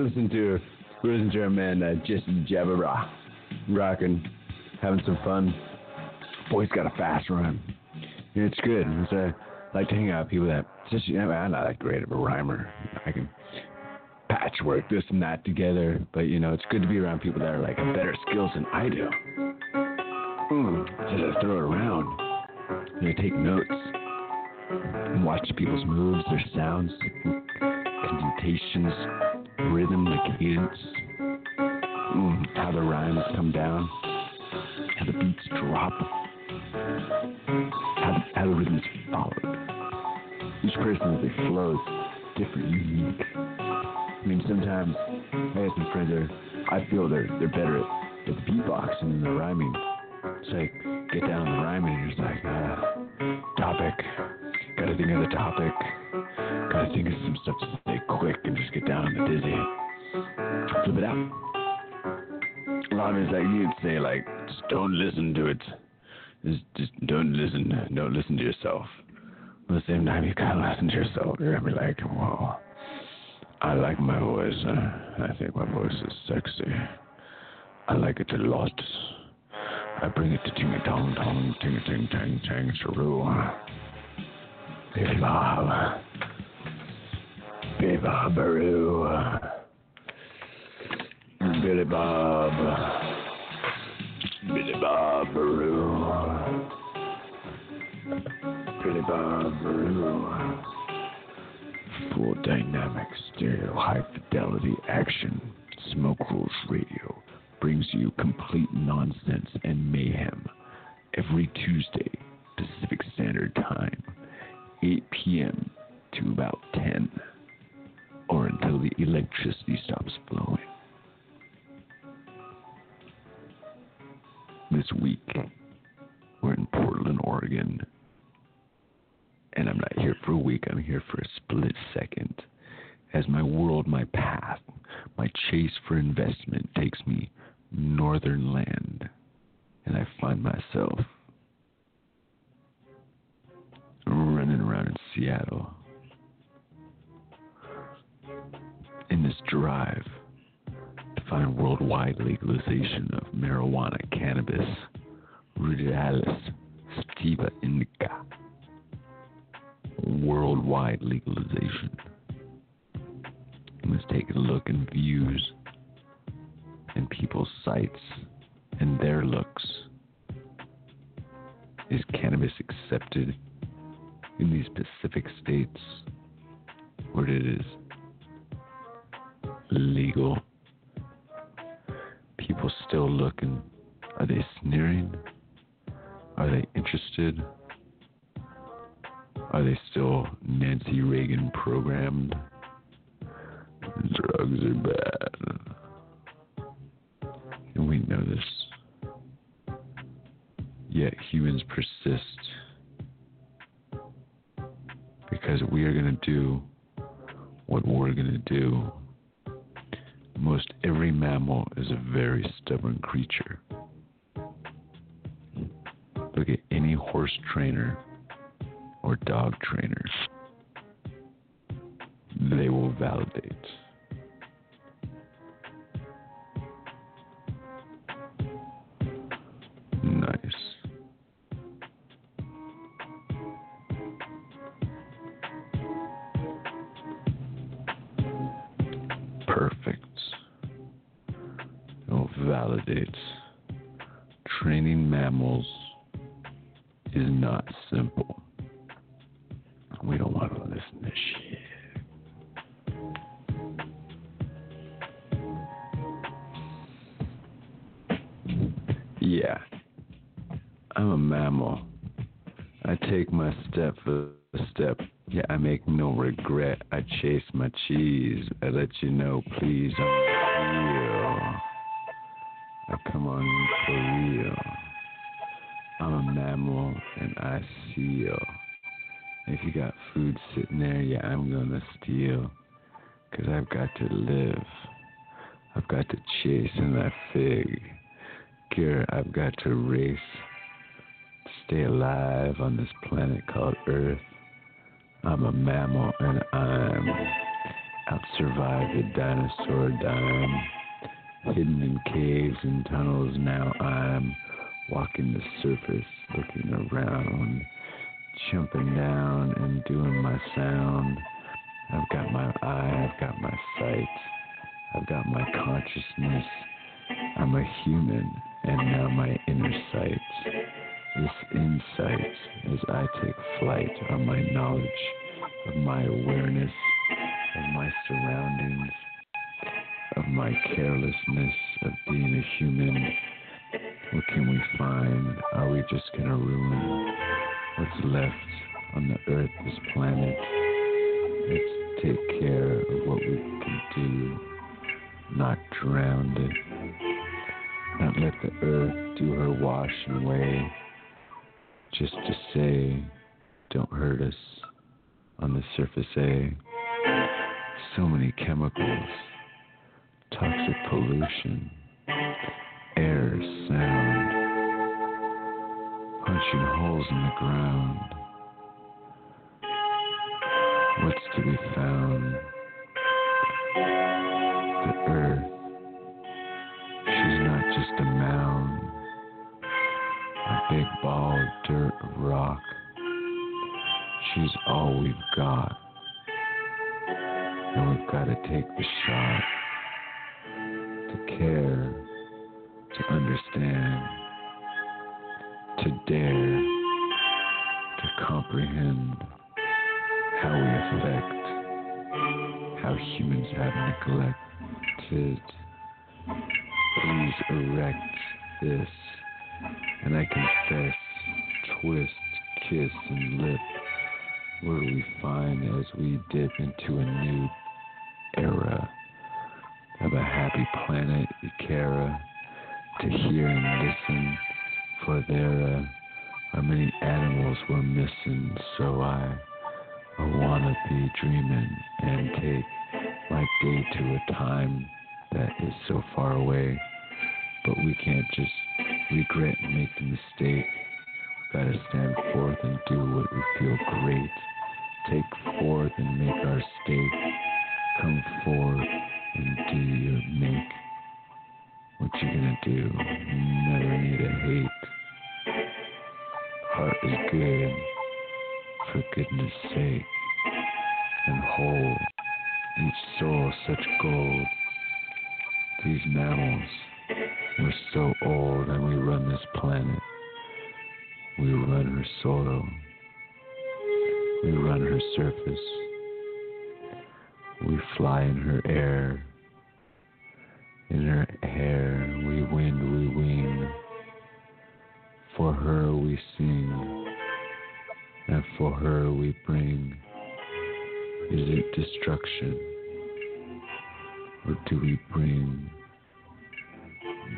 Listen to We're listening to our man uh, rocking, having some fun. Boy's got a fast. Yeah, it's good. It's, uh, I like to hang out with people that just you know, I'm not that great of a rhymer. I can patchwork this and that together, but you know, it's good to be around people that are like better skills than I do. Mm, just throw it around. You know, take notes and watch people's moves, their sounds, connotations, rhythm, the cadence, mm, how the rhymes come down, how the beats drop, how the, how the rhythms followed. Each person as they flow is different, unique. I mean, sometimes I have some friends that I feel they're they're better at, the beatboxing and the rhyming. It's like get down on the rhyming, it's like uh, topic. Gotta think of the topic. Gotta think of some stuff to get down the dizzy. Flip it out. A lot of it's like you'd say like, just don't listen to it. Just, just don't listen. Don't listen to yourself. At the same time, you gotta listen to yourself. You're gonna be like, whoa. I like my voice. I think my voice is sexy. I like it a lot. I bring it to ting a tong tong, ting a ting tang tang saroo. Baby Bob. Bob Baroo. Billy Bob. Billy Bob Baroo. Billy Bob Baroo. Full dynamic stereo high fidelity action. Smoke Rules Radio brings you complete nonsense and mayhem every Tuesday, Pacific Standard Time, 8 p.m. to about 10, or until the electricity stops flowing. This week, we're in Portland, Oregon, and I'm not here for a week, I'm here for a split second. As my world, my path, my chase for investment takes me northern land, and I find myself running around in Seattle in this drive to find worldwide legalization of marijuana, cannabis, ruderalis, sativa indica. Worldwide legalization. Let's take a look and views and people's sights and their looks. Is cannabis accepted in these specific states where it is legal? People still looking. Are they sneering? Are they interested? Are they still Nancy Reagan programmed? Drugs are bad. And we know this. Yet humans persist because we are going to do what we're going to do. Most every mammal is a very stubborn creature. Look at any horse trainer or dog trainer. They will validate. Yeah, I'm a mammal. I take my step for step. Yeah, I make no regret. I chase my cheese. I let you know, please, I'm real. I come on for real. I'm a mammal and I seal. If you got food sitting there, yeah, I'm gonna steal. Cause I've got to live. I've got to chase in that fig. Gear, I've got to race. Stay alive on this planet called Earth. I'm a mammal and I'm out survive the dinosaur dime. Hidden in caves and tunnels, now I'm walking the surface, looking around, jumping down and doing my sound. I've got my eye, I've got my sight, I've got my consciousness. I'm a human, and now my inner sight. This insight as I take flight on my knowledge of my awareness of my surroundings, of my carelessness of being a human. What can we find? Are we just gonna ruin what's left on the earth, this planet? Let's take care of what we can do, not drown it, not let the earth do her washing away, just to say, don't hurt us on the surface A. So many chemicals, toxic pollution, air, sound, punching holes in the ground. What's to be found? Big ball of dirt of rock. She's all we've got. And we've got to take the shot to care, to understand, to dare, to comprehend how we affect, how humans have neglected. Please erect this, into a new era of a happy planet, Ikara, to hear and listen, for there uh, are many animals we're missing, so I, I wanna be dreaming and take my day to a time that is so far away, but we can't just regret and make the mistake. We gotta stand forth and do what we feel great. Take forth and make our stake. Come forth and do your make. What you gonna do? Never need a hate. Heart is good, for goodness sake, and whole. Each soul such gold. These mammals, we're so old, and we run this planet. We run her soil. We run her surface. We fly in her air. In her hair, we wind, we wing. For her we sing, and for her we bring. Is it destruction, or do we bring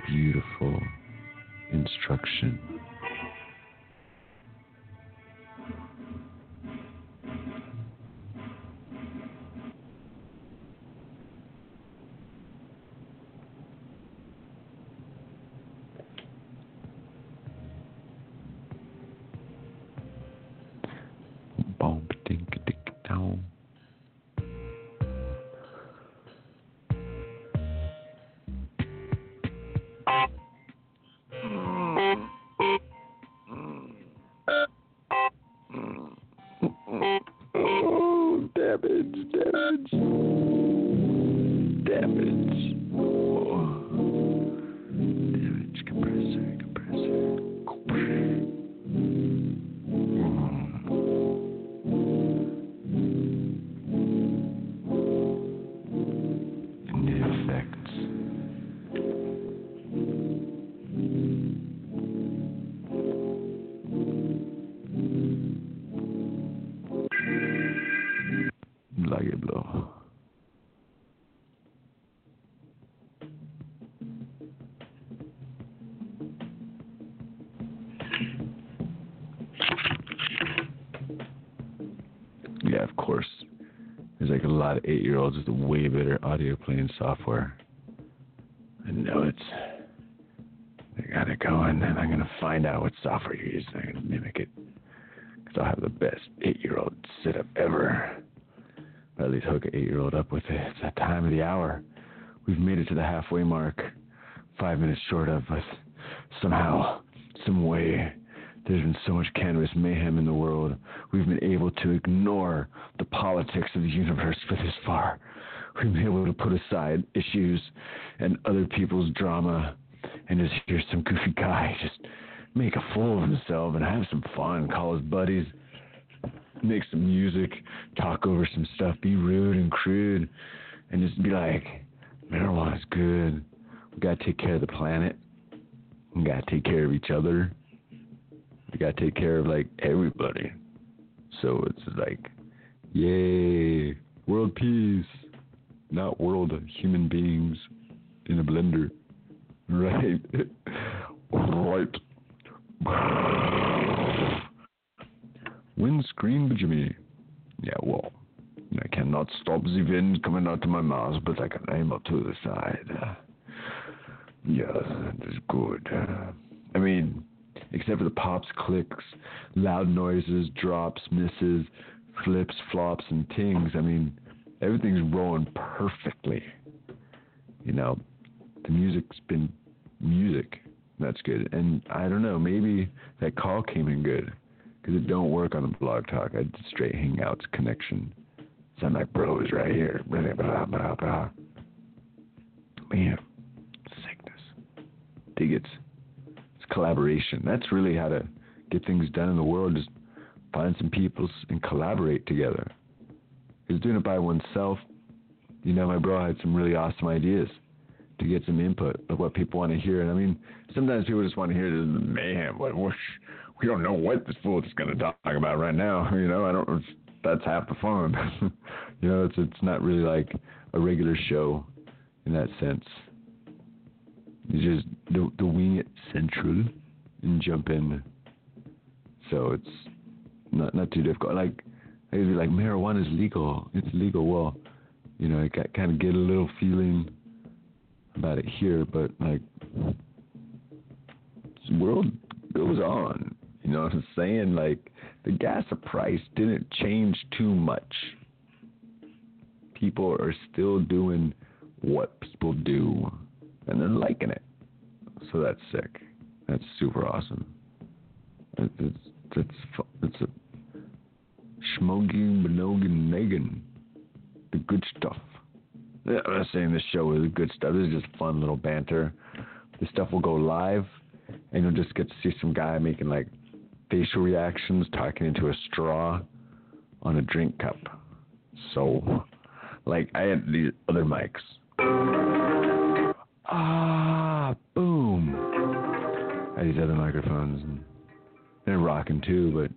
beautiful instruction? Year olds with way better audio playing software. I know it's. I got it going, and I'm gonna find out what software you're using. I'm gonna mimic it. Because I'll have the best eight year old sit up ever. At least hook an eight year old up with it. It's that time of the hour we've made it to the halfway mark. Five minutes short of, us somehow, sometimes people just want to hear the mayhem. But we don't know what this fool is going to talk about right now. (laughs) You know, I don't. That's half the fun. (laughs) you know, it's it's not really like a regular show in that sense. You just the the wing it central and jump in. So it's not not too difficult. Like they'd be like marijuana is legal. It's legal. Well, you know, I got kind of get a little feeling about it here, but like world goes on. You know what I'm saying? Like the gas price didn't change too much. People are still doing what people do, and they're liking it. So that's sick. That's super awesome. It's it's it's, it's a schmogin, benogin, negan. The good stuff. I'm not saying this show is good stuff. This is just fun little banter. This stuff will go live, and you'll just get to see some guy making like facial reactions, talking into a straw on a drink cup. So, like, I had these other mics. Ah, boom. I had these other microphones, and they're rocking too, but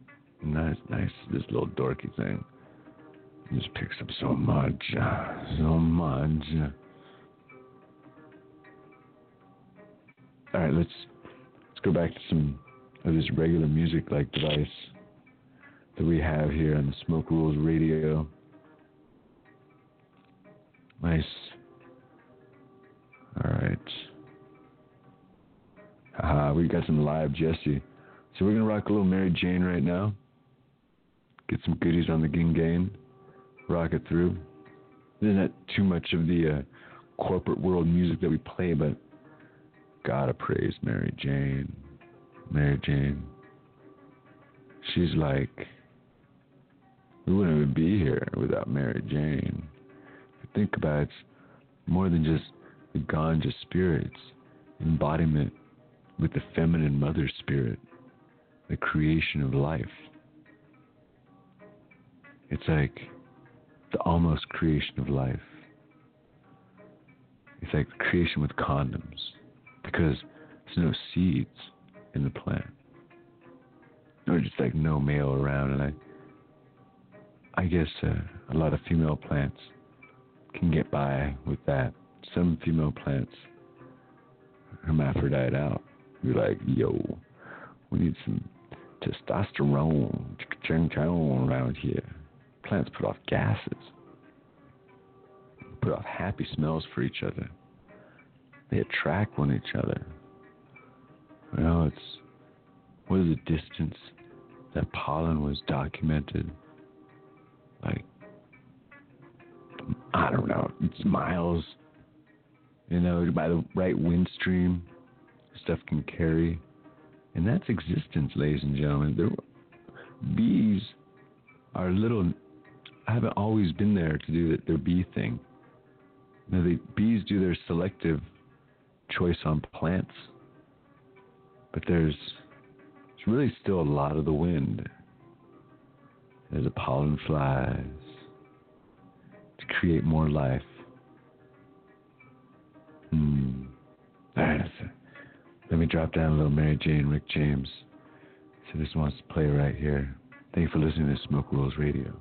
nice, nice, this little dorky thing. It just picks up so much, so much. All right, let's let's go back to some of this regular music like device that we have here on the Smoke Rules Radio. Nice. All right. Haha, we got some live Jesse. So we're gonna rock a little Mary Jane right now. Get some goodies on the Ging Rock it through. There's not that too much of the uh, corporate world music that we play, but gotta praise Mary Jane. Mary Jane. She's like, we wouldn't even be here without Mary Jane. Think about it, it's more than just the ganja spirits, embodiment with the feminine mother spirit, the creation of life. It's like the almost creation of life. It's like creation with condoms because there's no seeds in the plant. Or just like no male around, and I, I guess uh, a lot of female plants can get by with that. Some female plants hermaphrodite out. You're like, yo, we need some testosterone around here. Plants put off gases, put off happy smells for each other. They attract one each other. You know, it's what is the distance that pollen was documented? Like, I don't know, it's miles. You know, by the right wind stream, stuff can carry. And that's existence, ladies and gentlemen. There, bees are little, haven't always been there to do their bee thing. You know, the bees do their selective choice on plants, but there's, there's really still a lot of the wind. As the pollen flies to create more life. Hmm. Right, let me drop down a little Mary Jane, Rick James. So this wants to play right here. Thank you for listening to Smoke Rules Radio.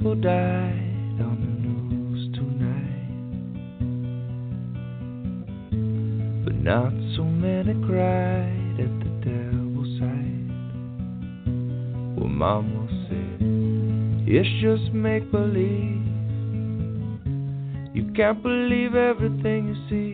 People died on the news tonight, but not so many cried at the devil's side. Well, Mama said, It's just make believe. You can't believe everything you see.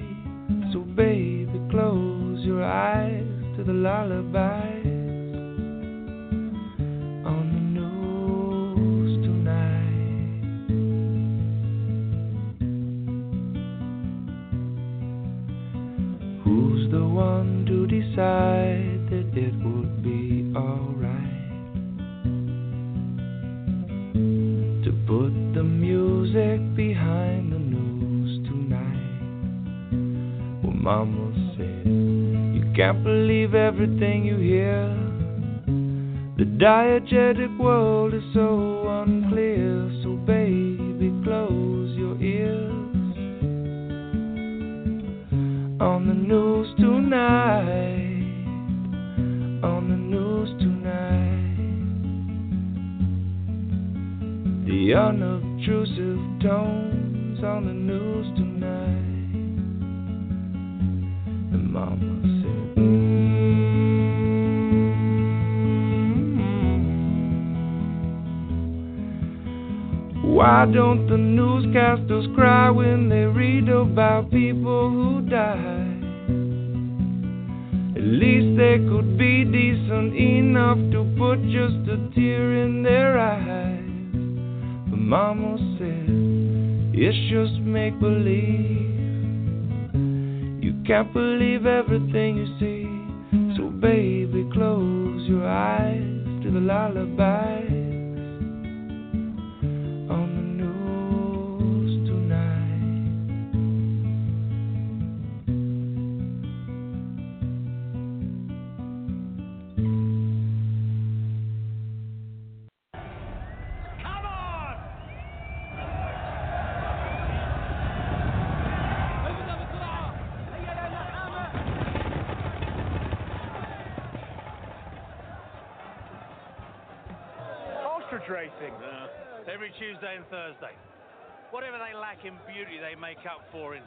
For in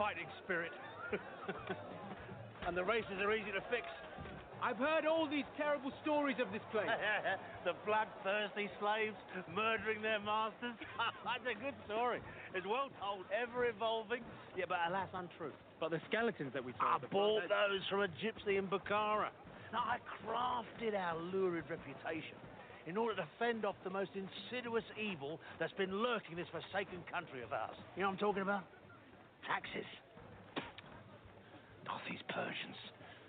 fighting spirit. (laughs) and the races are easy to fix. I've heard all these terrible stories of this place. (laughs) the bloodthirsty slaves murdering their masters. (laughs) That's a good story. It's well told, ever evolving, yeah, but alas untrue. But the skeletons that we I saw. the bought blood- those from a gypsy in Bukhara. Now, I crafted our lurid reputation in order to fend off the most insidious evil that's been lurking in this forsaken country of ours. You know what I'm talking about? Taxes. Not these Persians,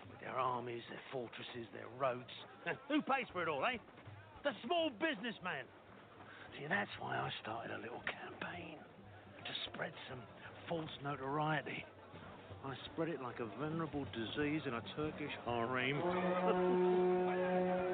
with their armies, their fortresses, their roads. (laughs) Who pays for it all, eh? The small businessman. See, that's why I started a little campaign to spread some false notoriety. I spread it like a venerable disease in a Turkish harem. (laughs)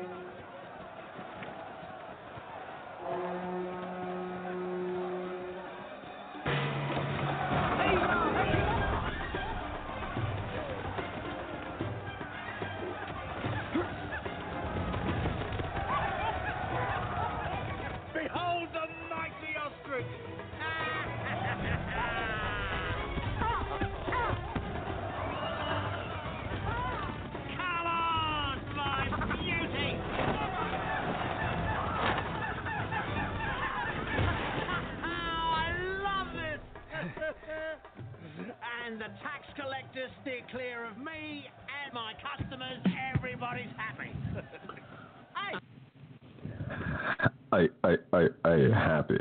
Happy.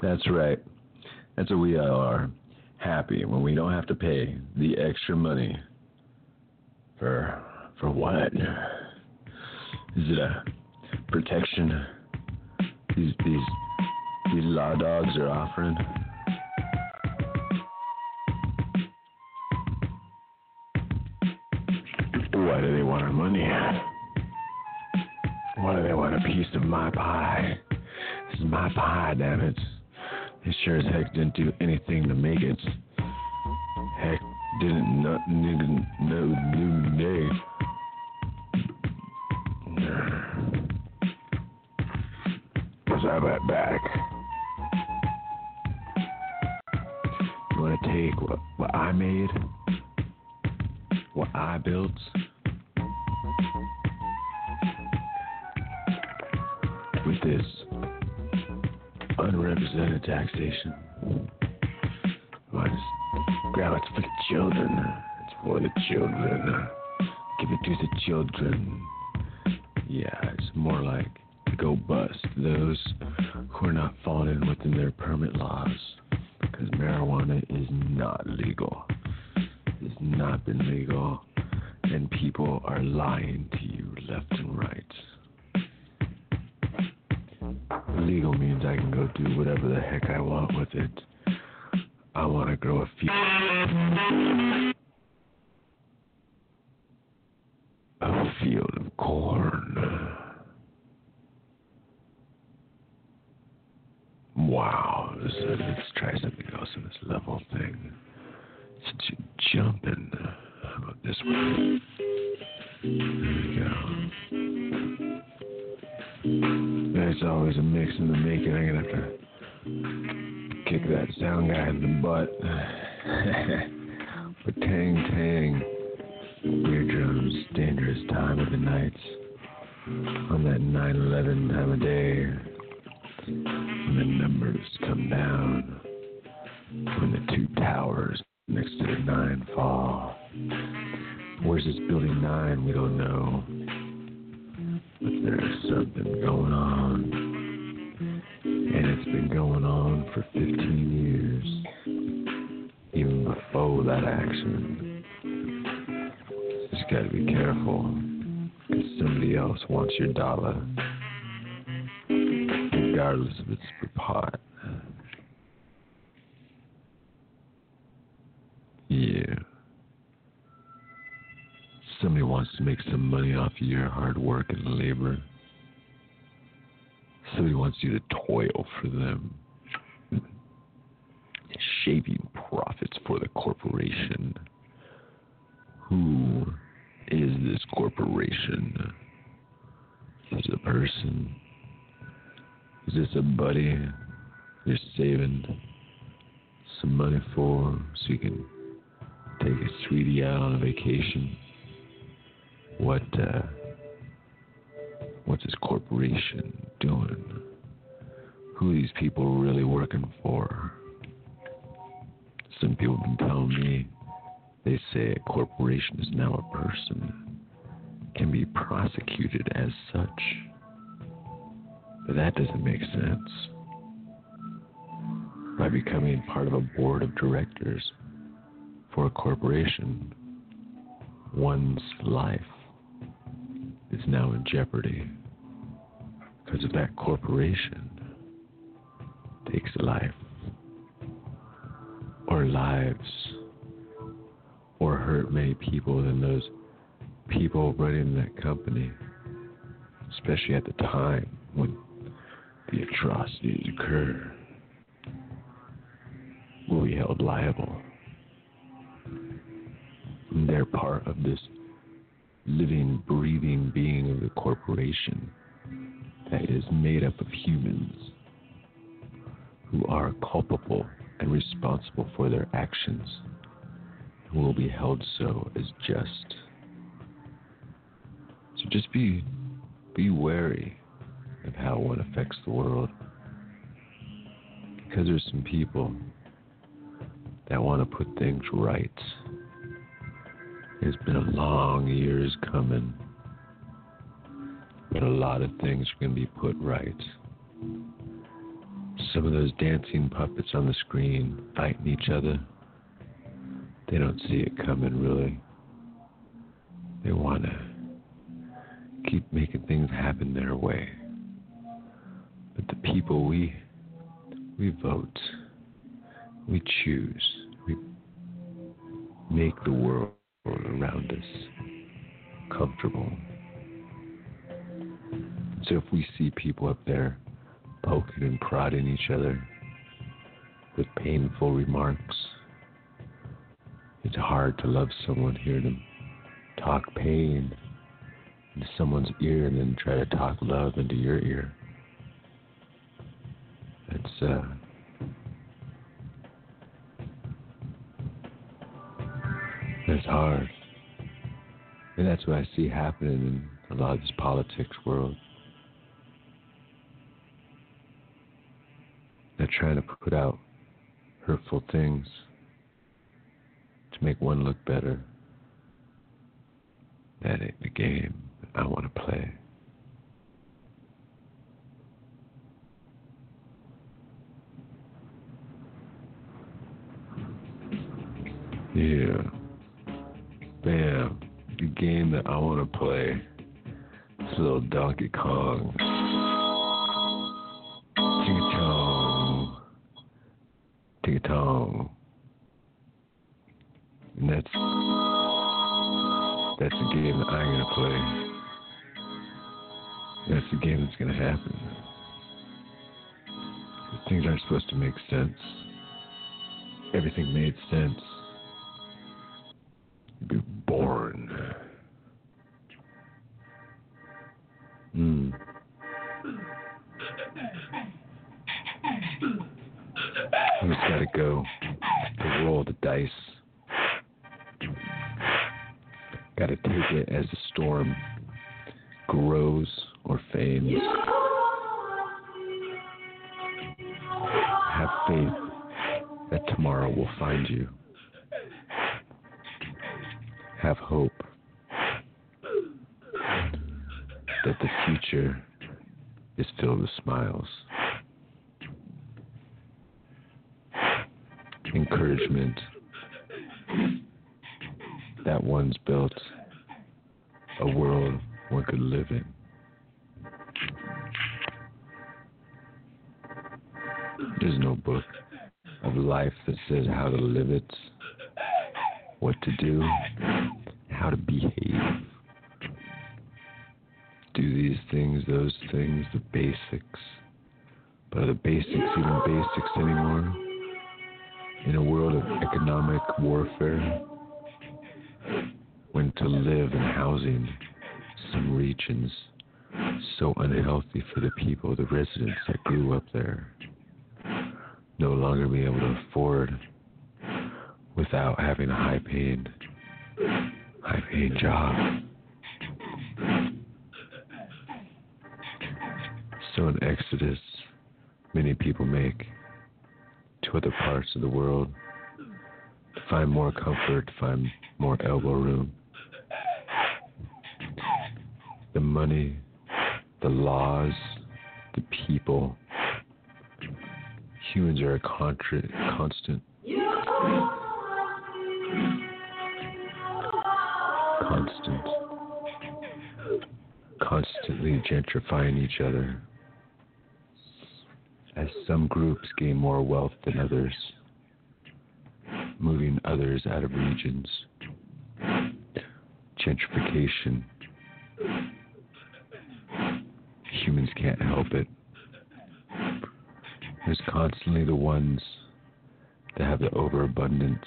That's right. That's what we all are. Happy when we don't have to pay the extra money. For for what? Is it a protection these these these law dogs are offering? Why do they want our money? Why do they want a piece of my pie? My pie, damn it. They sure as heck didn't do anything to make it. Heck, didn't not nigga no new day. Let's have that back. You wanna take what what I made? What I built? With this unrepresented taxation. Why just grab it for the children? It's for the children. Give it to the children. Yeah, it's more like go bust those who are not falling within their permit laws. Because marijuana is not legal. It's not been legal. And people are lying to you left and right. Legal means I can go do whatever the heck I want with it. I want to grow a few. A field of corn. Wow, uh, let's try something else in this level thing. Since you're jumping, how about this one? There we go. There's always a mix in the making. I'm gonna have to kick that sound guy in the butt. (laughs) but tang tang, beer drums, dangerous time of the night. On that 9/11 time of day, when the numbers come down, when the two towers next to the nine fall. Where's this building nine? We don't know. But there's something going on. And it's been going on for 15 years. Even before that accident. Just gotta be careful. Because somebody else wants your dollar. Regardless if it's pot. Yeah. Somebody wants to make some money off of your hard work and labor. Somebody wants you to toil for them. (laughs) Shaving profits for the corporation. Who is this corporation? Is it a person? Is this a buddy you're saving some money for so you can take a sweetie out on a vacation? What uh what's this corporation doing? Who are these people really working for? Some people have been telling me they say a corporation is now a person, can be prosecuted as such. But that doesn't make sense. By becoming part of a board of directors for a corporation, one's life is now in jeopardy because of that corporation takes a life or lives or hurt many people than those people running that company, especially at the time when the atrocities occur, will be held liable. And they're part of this living, breathing being of the corporation that is made up of humans who are culpable and responsible for their actions and will be held so as just. So just be be wary of how one affects the world. Because there's some people that want to put things right. It's been a long years coming. But a lot of things are going to be put right. Some of those dancing puppets on the screen fighting each other, they don't see it coming really. They want to keep making things happen their way. But the people we we vote, we choose, we make the world around us comfortable. So if we see people up there poking and prodding each other with painful remarks, it's hard to love someone hearing them talk pain into someone's ear and then try to talk love into your ear. It's uh it's hard. And that's what I see happening in a lot of this politics world. They're trying to put out hurtful things to make one look better. That ain't the game I want to play. Yeah. Bam. The game that I want to play. It's little Donkey Kong. Ching chong. Ting tong. And that's that's the game that I'm gonna play. That's the game that's gonna happen. Things aren't supposed to make sense. Everything made sense. Be born. Hmm. We just gotta go to roll the dice. Gotta take it as the storm grows or fades. Have faith that tomorrow will find you. Have hope that the future is filled with smiles. Encouragement that one's built a world one could live in. There's no book of life that says how to live it, what to do, how to behave. Do these things, those things, the basics. But are the basics even basics anymore? In a world of economic warfare, when to live in housing, some regions so unhealthy for the people, the residents that grew up there, no longer be able to afford without having a high paid high paid job. So an exodus many people make to other parts of the world to find more comfort, to find more elbow room. The money, the laws, the people. Humans are a contra- constant. Constant. Constantly gentrifying each other as some groups gain more wealth than others, moving others out of regions. Gentrification. Humans can't help it. There's constantly the ones that have the overabundance,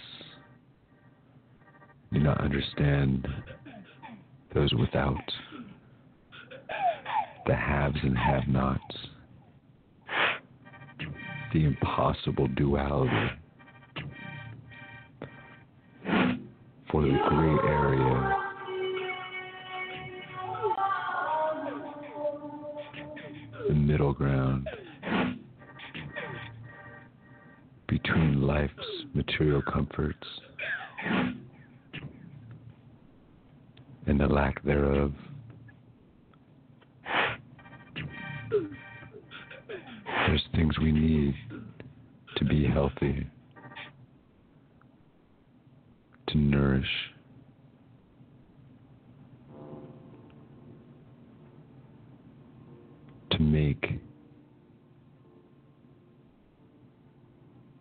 do not understand those without, the haves and have nots the impossible duality for the gray area. The middle ground between life's material comforts and the lack thereof. There's things we need to be healthy, to nourish. To make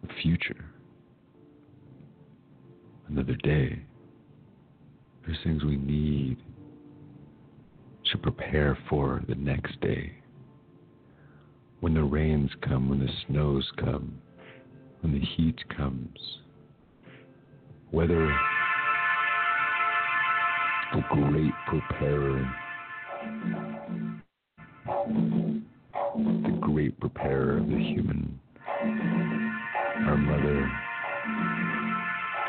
a future, another day. There's things we need to prepare for the next day when the rains come, when the snows come, when the heat comes, whether the great preparer, the great preparer of the human, our mother,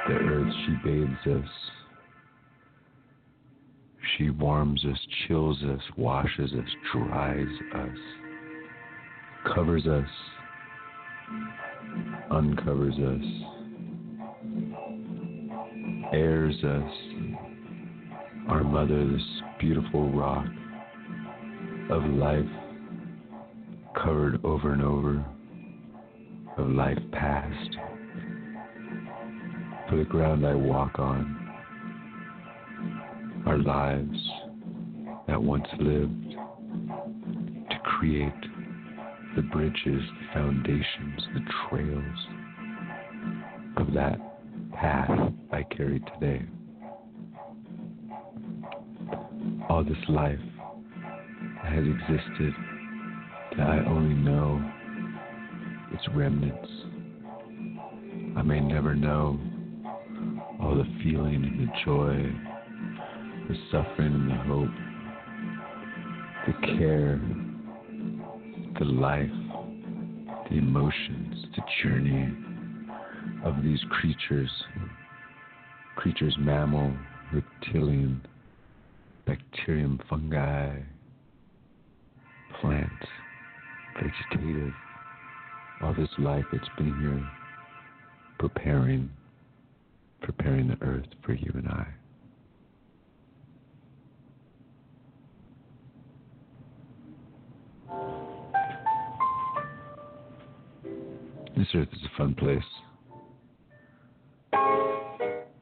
the earth, she bathes us. She warms us, chills us, washes us, dries us covers us, uncovers us, airs us, our mother, this beautiful rock of life covered over and over, of life past, for the ground I walk on, our lives that once lived to create the bridges, the foundations, the trails of that path I carry today. All this life that has existed that I only know its remnants. I may never know all the feeling and the joy, the suffering and the hope, the care, the life, the emotions, the journey of these creatures, creatures mammal, reptilian, bacterium, fungi, plants, vegetative, all this life that's been here preparing, preparing the earth for you and I. This earth is a fun place.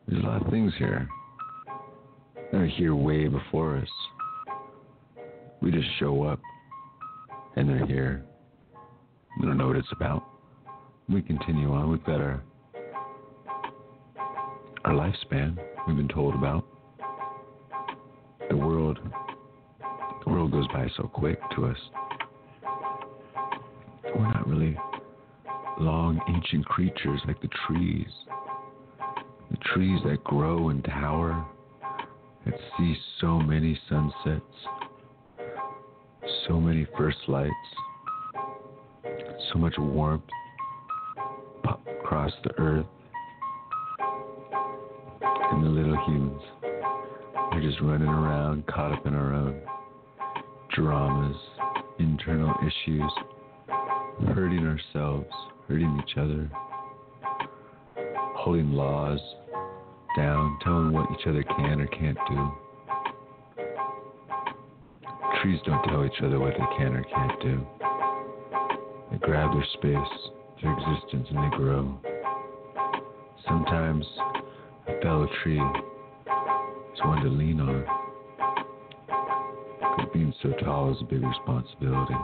There's a lot of things here. They're here way before us. We just show up and they're here. We don't know what it's about. We continue on. We've got our our lifespan we've been told about. The world the world goes by so quick to us. We're not really long ancient creatures like the trees. The trees that grow and tower, that see so many sunsets, so many first lights, so much warmth pop across the earth. And the little humans are just running around, caught up in our own dramas, internal issues, hurting ourselves, hurting each other, holding laws down, telling what each other can or can't do. Trees don't tell each other what they can or can't do. They grab their space, their existence, and they grow. Sometimes a fellow tree is one to lean on. But being so tall is a big responsibility.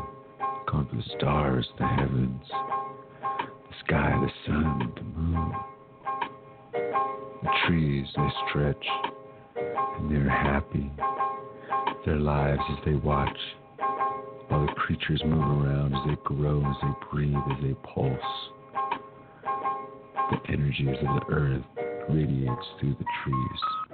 Calling for the stars, the heavens, sky, the sun, the moon. The trees, they stretch, and they're happy. Their lives as they watch all the creatures move around, as they grow, as they breathe, as they pulse. The energies of the earth radiates through the trees.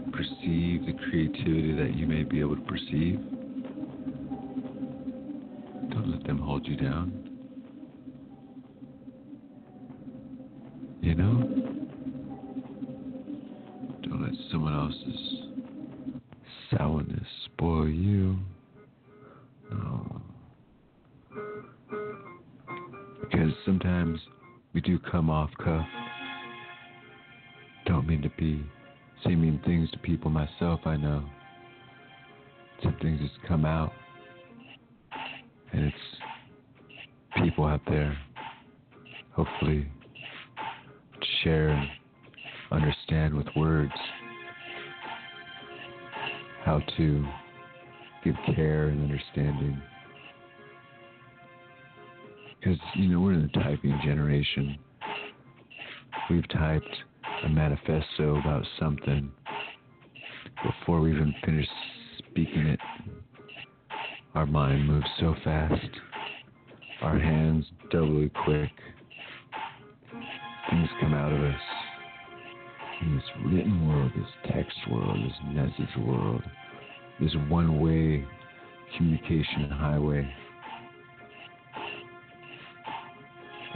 Can't perceive the creativity that you may be able to perceive, don't let them hold you down. You know? Don't let someone else's sourness spoil you. No. Because sometimes we do come off cuff. Don't mean to be say mean things to people myself, I know. Some things just come out And it's people out there, hopefully, share and understand with words how to give care and understanding. Because, you know, we're in the typing generation. We've typed a manifesto about something before we even finish speaking it. Our mind moves so fast, our hands doubly quick. Things come out of us in this written world, this text world, this message world, this one way communication highway.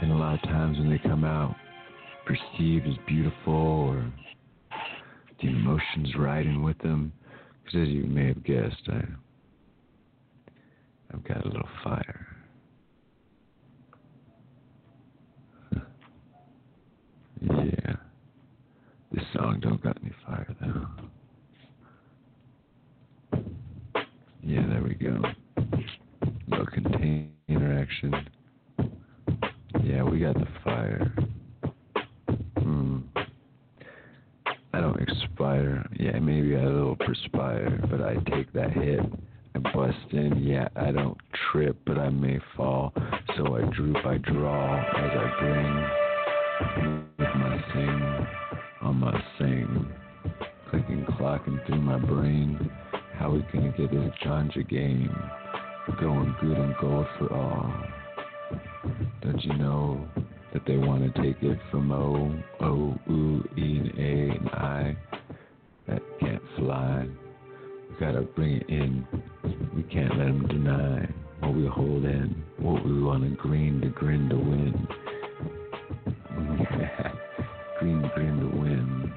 And a lot of times when they come out, perceived as beautiful or the emotions riding with them, because as you may have guessed, I, I've got a little fire. yeah. This song don't got any fire though. Yeah, there we go. No container action. Yeah, we got the fire. Hmm. I don't expire. Yeah, maybe I a little perspire, but I take that hit. I bust in. Yeah, I don't trip, but I may fall. So I droop, I draw as I bring with my sing on my sing. Clicking, clocking through my brain. How we gonna get this ganja game going good and gold for all? Don't you know that they want to take it from O, O, U, E, and A, and I that can't fly? We gotta bring it in. We can't let them deny what we hold in, what we want to green to grin to win. (laughs) green to grin to win.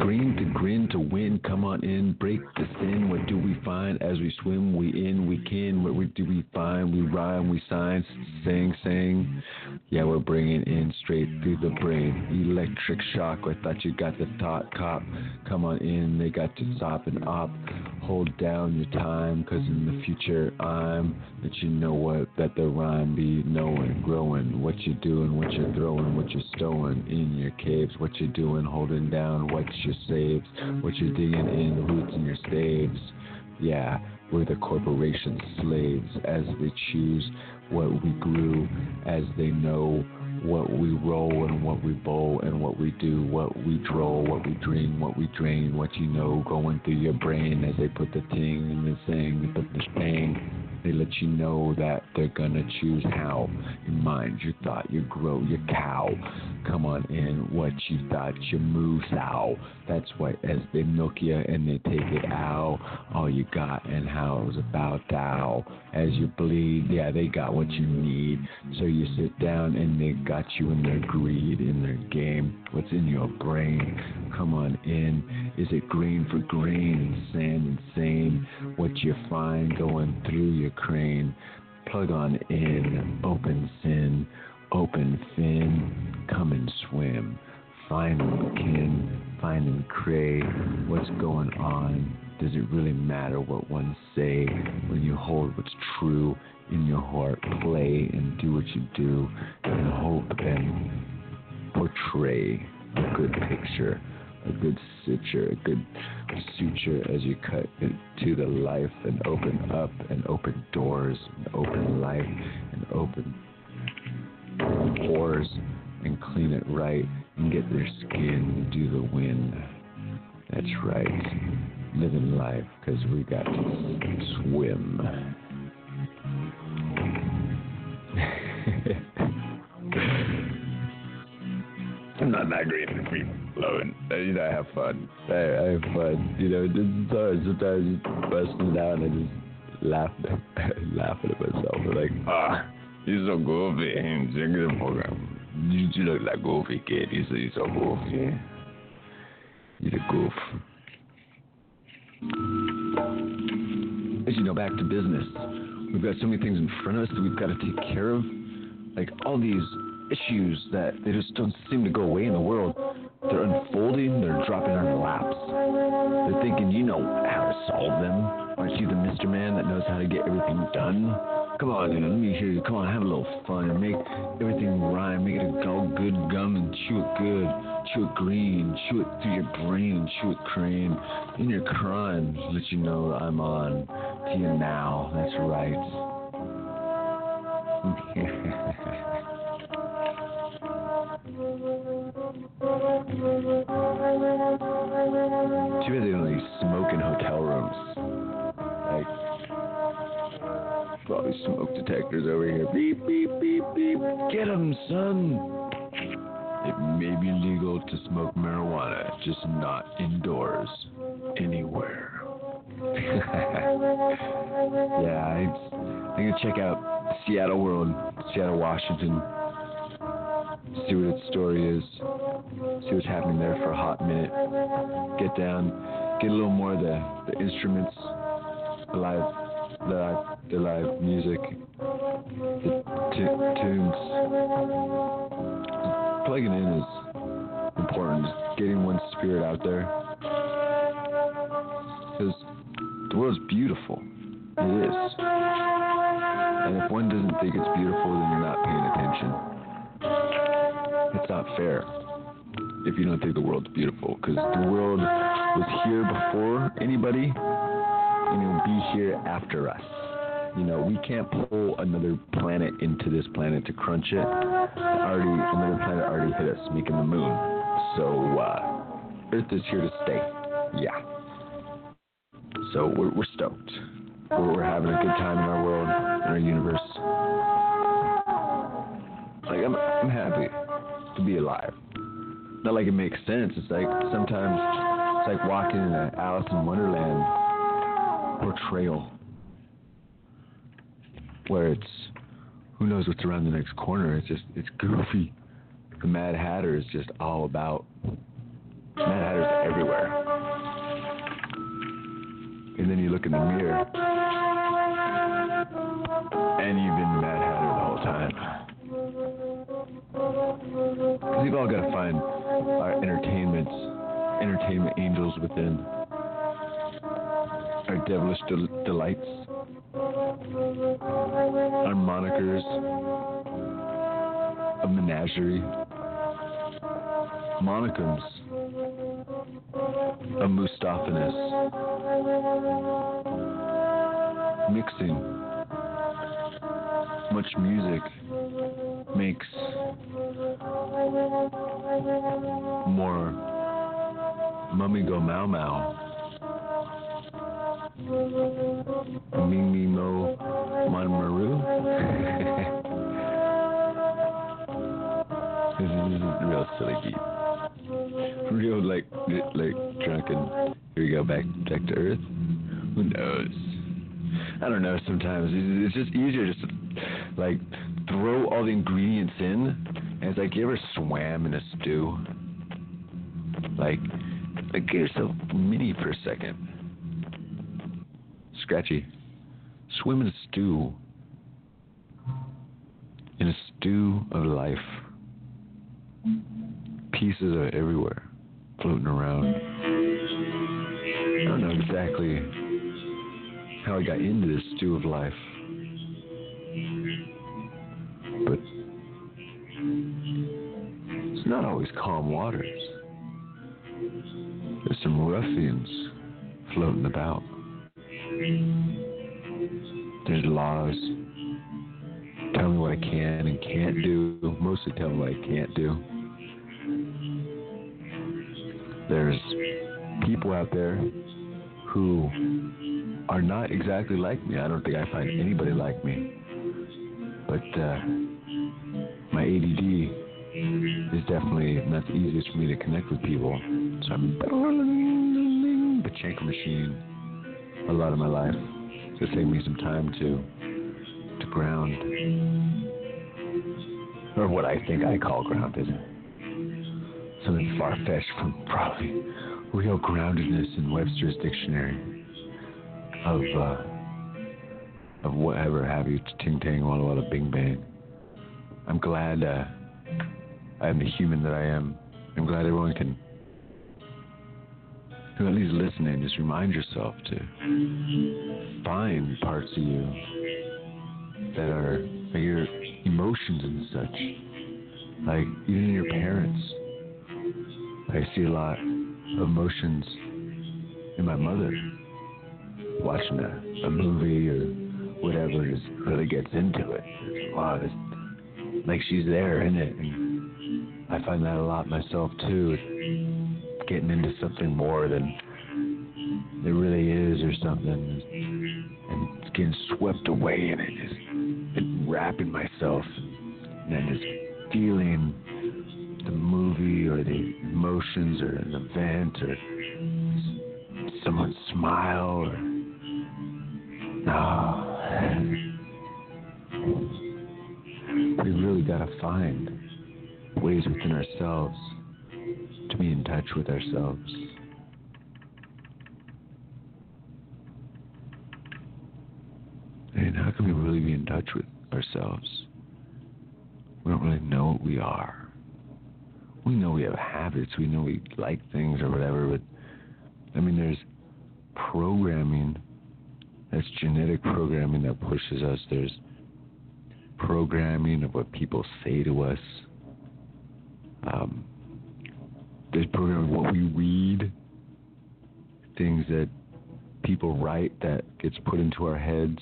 Green to grin to win, come on in, break the we swim? We in, we can. What we- do we find? We rhyme, we sign, sing, sing. Yeah, we're bringing in straight through the brain. Electric shock. I thought you got the thought cop. Come on in, they got to stop and op. Hold down your time, cause in the future I'm that you know what that the rhyme be knowing, growing, what you doing, what you're throwing, what you're stowing in your caves, what you're doing, holding down what your saves, what you're digging in roots in your staves. Yeah, we're the corporation's slaves as they choose what we grew, as they know what we roll and what we bowl and what we do, what we droll, what we dream, what we drain, what you know going through your brain as they put the thing in the thing, they put the thing. They let you know that they're gonna choose how. Your mind, your thought, your grow, your cow. Come on in, what you thought, your moo sow. That's why as they milk you and they take it out, all you got and how it was about thou. As you bleed, yeah, they got what you need. So you sit down and they got you in their greed, in their game. What's in your brain? Come on in. Is it green for green, and sand insane? What you find going through your crane? Plug on in, open sin, open fin, come and swim. Finding kin, finding cray, what's going on? Does it really matter what one say when you hold what's true in your heart? Play and do what you do and hope and portray a good picture, a good suture, a good suture as you cut into the life and open up and open doors and open life and open pores and clean it right and get their skin do the wind. That's right. Living life because we got to swim. (laughs) I'm not that great at free flowing. Uh, You know, I have fun. I, I have fun. You know. Sometimes you busting down and just laugh, laughing at myself. I'm like, ah, you're so goofy. Check the program. You, you look like goofy kid. You you're so goofy. You're the goof. As you know, back to business. We've got so many things in front of us that we've got to take care of. Like all these issues that they just don't seem to go away in the world. They're unfolding, they're dropping on our laps. They're thinking you know how to solve them. Aren't you the Mr. Man that knows how to get everything done? Come on, dude, let me hear you. Come on, have a little fun make everything rhyme. Make it a all good gum and chew it good. Chew it green. Chew it through your brain. Chew it cream. In your crime, let you know I'm on to you now. That's right. (laughs) Too bad they smoke in hotel rooms. Like, probably smoke detectors over here. Beep, beep, beep, beep. Get 'em, son. It may be legal to smoke marijuana, just not indoors, anywhere. (laughs) yeah, I, I'm gonna check out Seattle World, Seattle, Washington. See what its story is. See what's happening there for a hot minute. Get down, get a little more of the, the instruments, the live, the live, the live music, the tu- tunes. Plugging in is important. Getting one's spirit out there. Because the world's beautiful. It is. And if one doesn't think it's beautiful, then you're not paying attention. Not fair if you don't think the world's beautiful. Because the world was here before anybody, and it will be here after us. You know, we can't pull another planet into this planet to crunch it. Already, another planet already hit us, making the moon. So, uh, Earth is here to stay. Yeah. So we're, we're stoked. We're, we're having a good time in our world, in our universe. Like I'm, I'm happy to be alive. Not like it makes sense. It's like sometimes it's like walking in an Alice in Wonderland portrayal where it's who knows what's around the next corner. It's just it's goofy. The Mad Hatter is just all about Mad Hatter's everywhere. And then you look in the mirror and you've been Mad Hatter the whole time. Because we've all got to find our entertainments, entertainment angels within, our devilish del- delights, our monikers, a menagerie, monikums, a Mustaphanus, mixing. Much music makes more mummy go mau mau. Ming me mo mon maru. (laughs) this is real silly beat. Real like like drunken. Here we go back back to earth. Who knows? I don't know. Sometimes it's just easier just like throw all the ingredients in, and it's like you ever swam in a stew. Like, like get yourself mini for a second. Scratchy. Swim in a stew. In a stew of life. Pieces are everywhere, floating around. I don't know exactly how I got into this stew of life. It's not always calm waters. There's some ruffians floating about. There's laws. Tell me what I can and can't do. Mostly tell me what I can't do. There's people out there who are not exactly like me. I don't think I find anybody like me. But uh, my ADD is definitely not the easiest for me to connect with people. So I'm the chanker machine a lot of my life. So it's me some time to to ground. Or what I think I call grounded. Something far fetched from probably real groundedness in Webster's dictionary of uh, of whatever have you, ting tang, walla walla, bing bang. I'm glad uh, I am the human that I am. I'm glad everyone can who at least listening, just remind yourself to find parts of you that are like your emotions and such. Like even your parents. I see a lot of emotions in my mother. Watching a, a movie or whatever just really gets into it. It's, wow, it's like she's there in it. And I find that a lot myself too. Getting into something more than it really is or something. And getting swept away in it. Just wrapping myself and then just feeling the movie or the emotions or an event or someone smile or ah, no. We really gotta find ways within ourselves to be in touch with ourselves. And how can we really be in touch with ourselves? We don't really know what we are. We know we have habits, we know we like things or whatever, but I mean, there's programming that's genetic programming that pushes us. There's programming of what people say to us. Um, there's programming what we read, things that people write that gets put into our heads.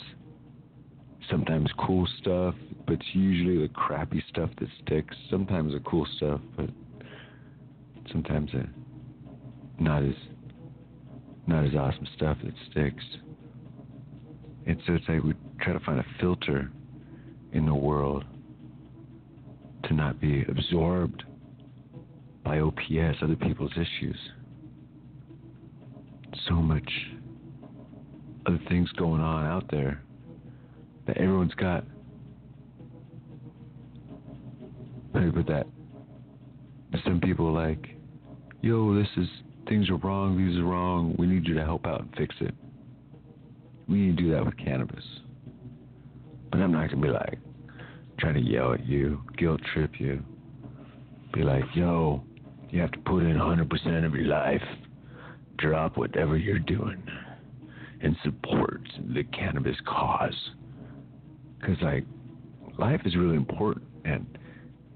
Sometimes cool stuff, but it's usually the crappy stuff that sticks. Sometimes the cool stuff, but sometimes the not as not as awesome stuff that sticks. And so it's like we try to find a filter in the world to not be absorbed by OPS, other people's issues. So much other things going on out there that everyone's got. How put that? Some people like, yo, this is, things are wrong, these are wrong, we need you to help out and fix it. We need to do that with cannabis. But I'm not going to be like, trying to yell at you, guilt trip you. Be like, yo, you have to put in 100% of your life. Drop whatever you're doing and support the cannabis cause. Because, like, life is really important. And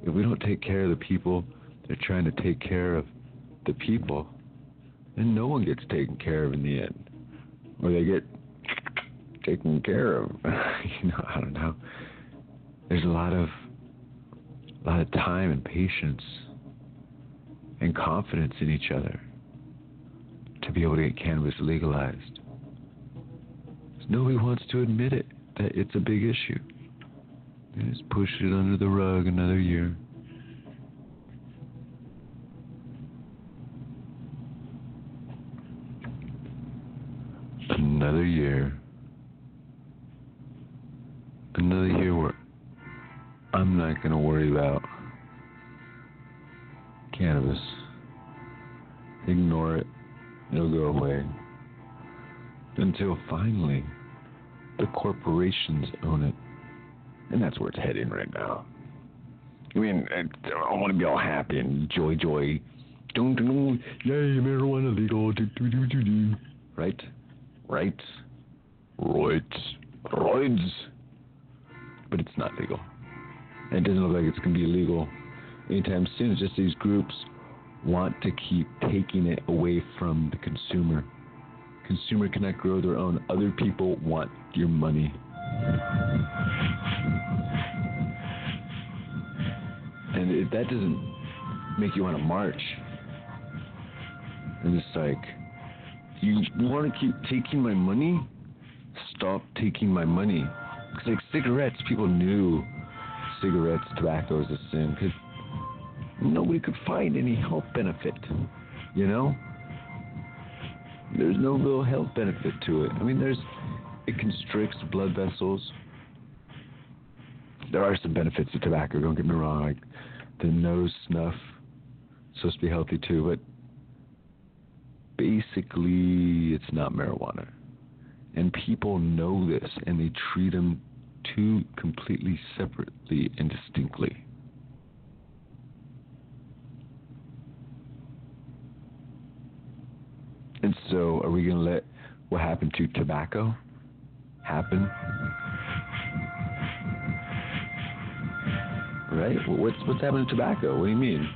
if we don't take care of the people, they're trying to take care of the people, then no one gets taken care of in the end. Or they get taken care of. (laughs) you know, I don't know. There's a lot of a lot of time and patience and confidence in each other to be able to get cannabis legalized. Nobody wants to admit it that it's a big issue. They just push it under the rug another year. Another year. Another year where I'm not going to worry about cannabis. Ignore it. It'll go away. Until finally, the corporations own it. And that's where it's heading right now. I mean, I, want to be all happy and joy, joy. Dun, dun, dun. Yay, marijuana legal. Do, do, do, do, do. Right? Right? Right. Right. But it's not legal. And it doesn't look like it's going to be illegal anytime soon. It's just these groups want to keep taking it away from the consumer. Consumer cannot grow their own. Other people want your money. And if that doesn't make you want to march, and it's like, you want to keep taking my money? Stop taking my money. Because like cigarettes, people knew cigarettes, tobacco is a sin because nobody could find any health benefit. You know, there's no real health benefit to it. I mean, there's it constricts blood vessels. There are some benefits to tobacco. Don't get me wrong. Like the nose snuff, supposed to be healthy too, but basically it's not marijuana. And people know this, and they treat them two completely separately and distinctly. And So, are we going to let what happened to tobacco happen? Right? What's what's happened to tobacco? What do you mean?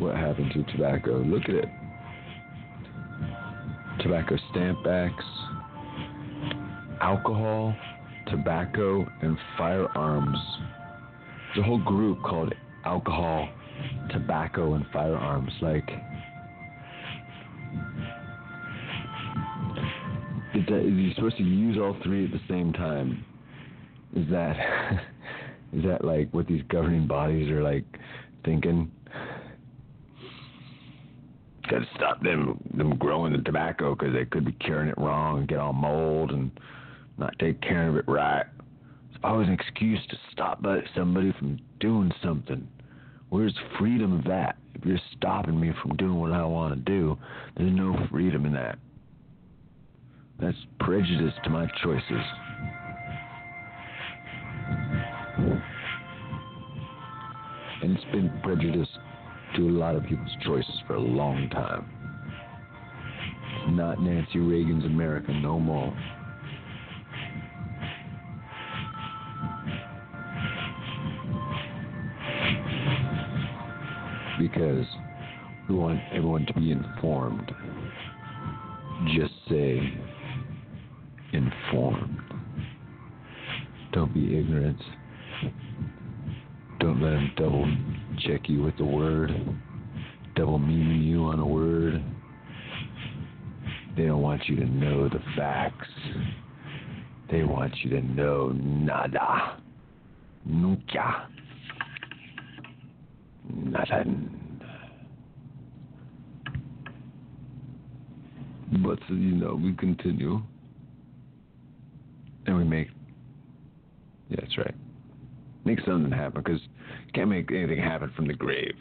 What happened to tobacco? Look at it. Tobacco stamp backs, alcohol, tobacco, and firearms. There's a whole group called alcohol, tobacco, and firearms. Like, is you're supposed to use all three at the same time. Is that (laughs) is that like what these governing bodies are like thinking? Got to stop them them growing the tobacco because they could be curing it wrong and get all mold and not take care of it right. It's always an excuse to stop somebody from doing something. Where's freedom of that? If you're stopping me from doing what I want to do, there's no freedom in that. That's prejudice to my choices. And it's been prejudice to a lot of people's choices for a long time. Not Nancy Reagan's America no more. Because we want everyone to be informed. Just say informed. Don't be ignorant. Don't let them double check you with the word, double meaning you on a word. They don't want you to know the facts. They want you to know nada. Nunca. Nada. But, you know, we continue. And we make. Yeah, that's right. Make something happen because you can't make anything happen from the grave.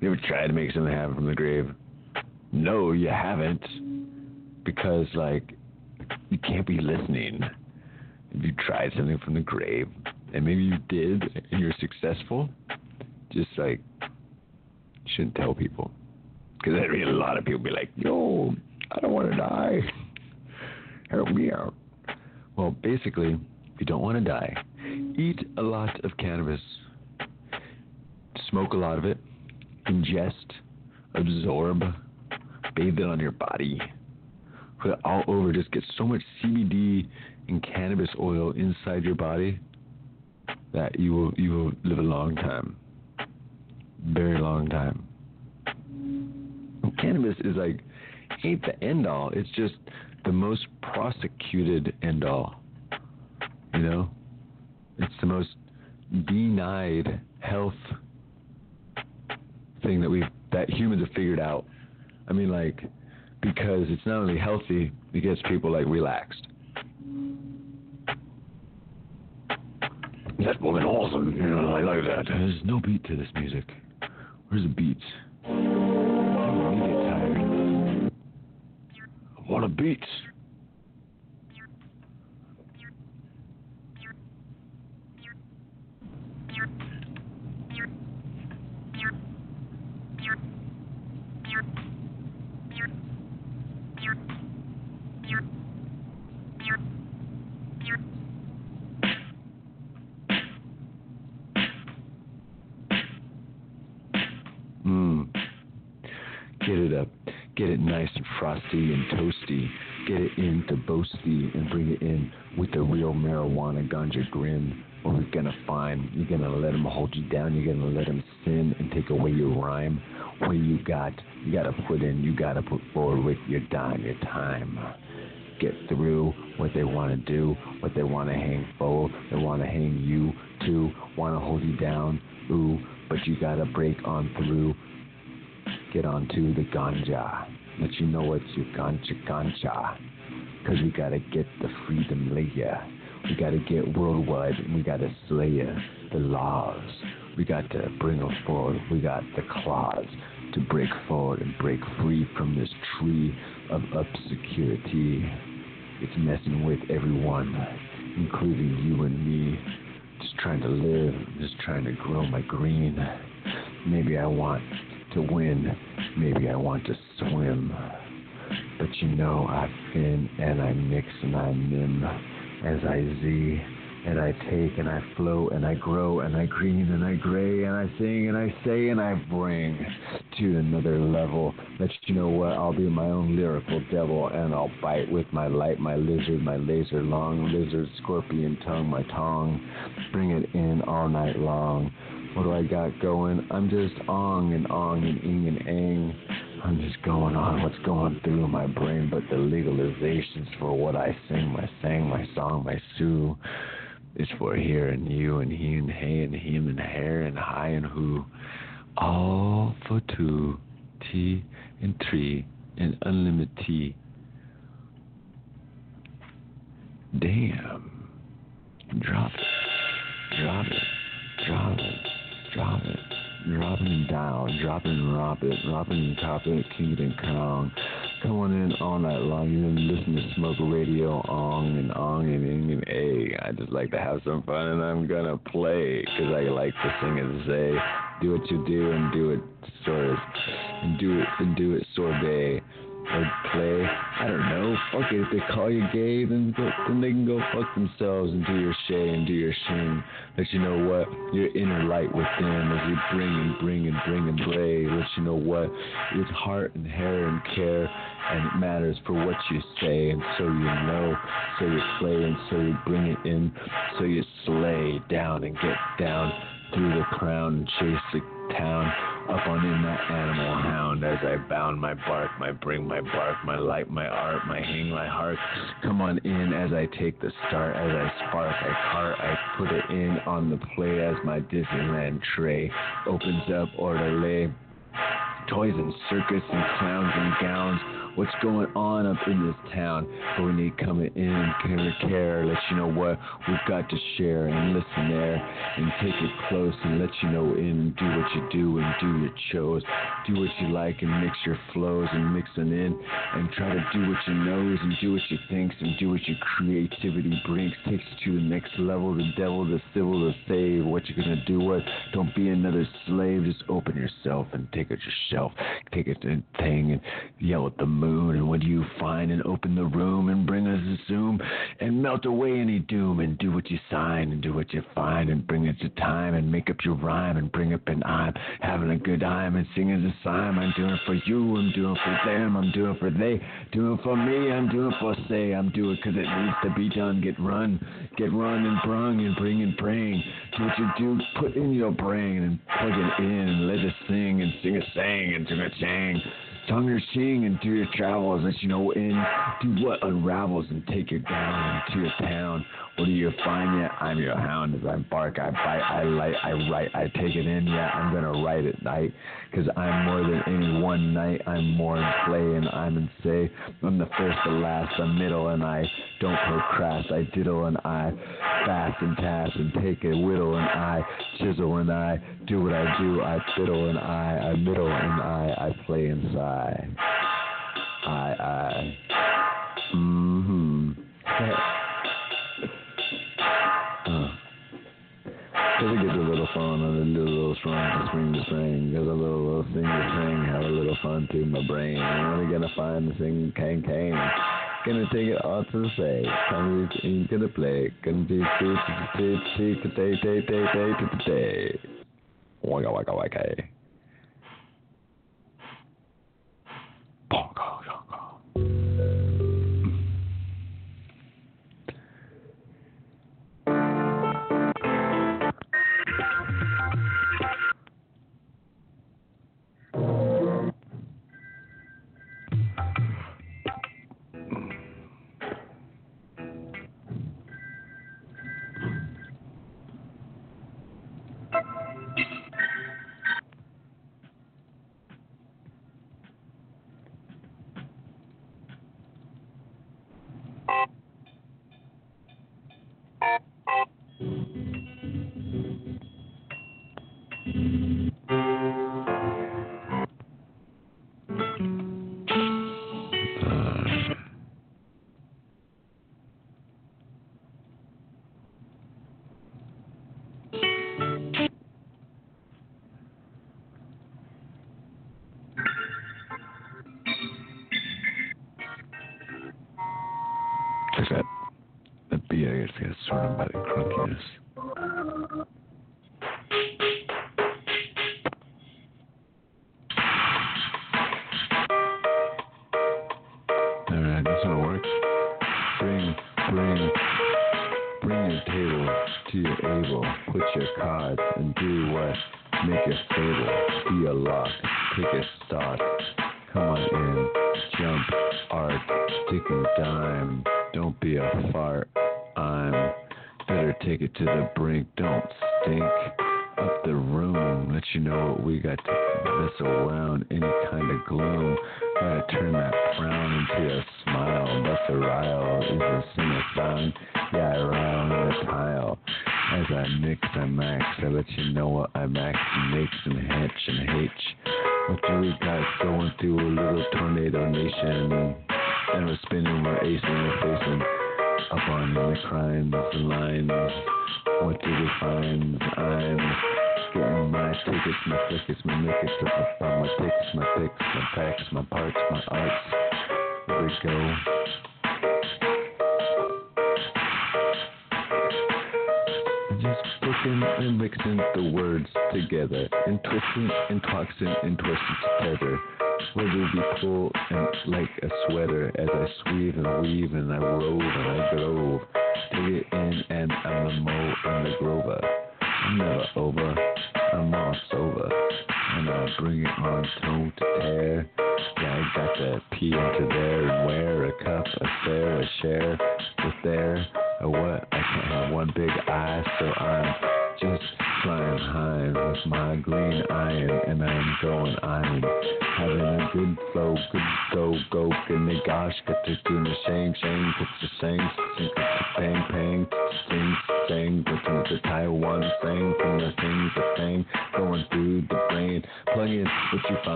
You ever tried to make something happen from the grave? No, you haven't. Because, like, you can't be listening. If you tried something from the grave, and maybe you did, and you're successful, just like, shouldn't tell people. Because I mean, a lot of people be like, yo, I don't want to die. Help me out. Well, basically, if you don't want to die, eat a lot of cannabis, smoke a lot of it, ingest, absorb, bathe it on your body, put it all over. Just get so much CBD and cannabis oil inside your body that you will you will live a long time, very long time. Cannabis is like ain't the end all. It's just the most prosecuted end all. You know? It's the most denied health thing that we that humans have figured out. I mean like because it's not only healthy, it gets people like relaxed. That woman awesome, you know, I like that. There's no beat to this music. Where's the beats? Want a beat. Mmm. Get it up. Get it nice and frosty and toasty. Get it into boasty and bring it in with the real marijuana ganja grin. What we're gonna find, you're gonna let them hold you down. You're gonna let them sin and take away your rhyme. What you got, you gotta put in. You gotta put forward with your dime, your time. Get through what they want to do, what they want to hang for. They want to hang you to hold you down. Ooh, but you gotta break on through get onto the ganja. Let you know what's your ganja ganja. Cause we gotta get the freedom layer. We gotta get worldwide and we gotta slay the laws. We got to bring them forward. We got the claws to break forward and break free from this tree of obscurity. It's messing with everyone, including you and me. Just trying to live, just trying to grow my green. Maybe I want to win. Maybe I want to swim. But you know I fin and I mix and I mim as I z and I take and I flow and I grow and I green and I gray and I sing and I say and I bring to another level. Let you know what I'll be my own lyrical devil and I'll bite with my light, my lizard, my laser long lizard, scorpion tongue, my tongue. Bring it in all night long. What do I got going? I'm just ong and ong and ing and ang. I'm just going on what's going through my brain, but the legalizations for what I sing, my sang, my song, my sue. It's for here and you and he and hey and him and hair and high and who. All for two, T and three and unlimited. Damn. Drop it. Drop it. Drop it. Drop it. Dropping down, dropping it, dropping and top it, king and. Come on in all night long. You can listen to Smoke Radio, ong and ong and ing and a. I just like to have some fun and I'm gonna play because I like to sing and say, do what you do and do it sort of, and do it and do it sorbet or play. I don't know. Fuck it. If they call you gay, then go, then they can go fuck themselves and do your shay and do your shing. Let you know what your inner light within as you bring and bring and bring and bray. Let you know what it's heart and hair and care and it matters for what you say and so you know, so you play and so you bring it in, so you slay down and get down through the crown and chase the town up on in that animal hound as I bound my bark, my bring, my bark, my light, my art, my hang, my heart. Come on in as I take the start, as I spark, I cart, I put it in on the play as my Disneyland tray opens up orderly. Toys and circus and clowns and gowns what's going on up in this town. But we need coming in, care, care, let you know what we've got to share and listen there and take it close and let you know in, do what you do and do your chose. Do what you like and mix your flows and mix them in and try to do what you knows and do what you thinks and do what your creativity brings. Takes you to the next level, the devil, the civil, the save. What you're gonna do? What? Don't be another slave. Just open yourself and take it yourself. Take it to thing and yell at the moon. And what do you find? And open the room and bring us a zoom and melt away any doom and do what you sign and do what you find and bring it to time and make up your rhyme and bring up an I'm having a good time and singing the sign. I'm doing for you. I'm doing for them. I'm doing for they. Doing for me. I'm doing for say. I'm doing because it needs to be done. Get run. Get run and brung and bring and praying. Do what you do. Put in your brain and plug it in and let it sing and sing a sang and sing a sang. Song your seeing and do your travels that you know in. Do what unravels and take you down to your town. What do you find yet? I'm your hound as I bark, I bite, I light, I write, I take it in. Yeah, I'm gonna write at night. Cause I'm more than any one night. I'm more in play and I'm in say. I'm the first, the last, the middle, and I don't procrast. I diddle and I fast and task and take a whittle and I chisel and I do what I do. I fiddle and I, I middle and I, I play and sigh. I, I. Mm-hmm. uh. (laughs) Cause it gets a little fun and a little, strong to swing the string. Cause a little, little sing the sing, have a little fun to my brain. I'm only gonna find the sing can can. Gonna take it all to the say. Come ain't gonna play. Gonna be see see see day day day day to the day. Waka waka waka. Bongo Is that, the BA gets sort of by the crunkiness.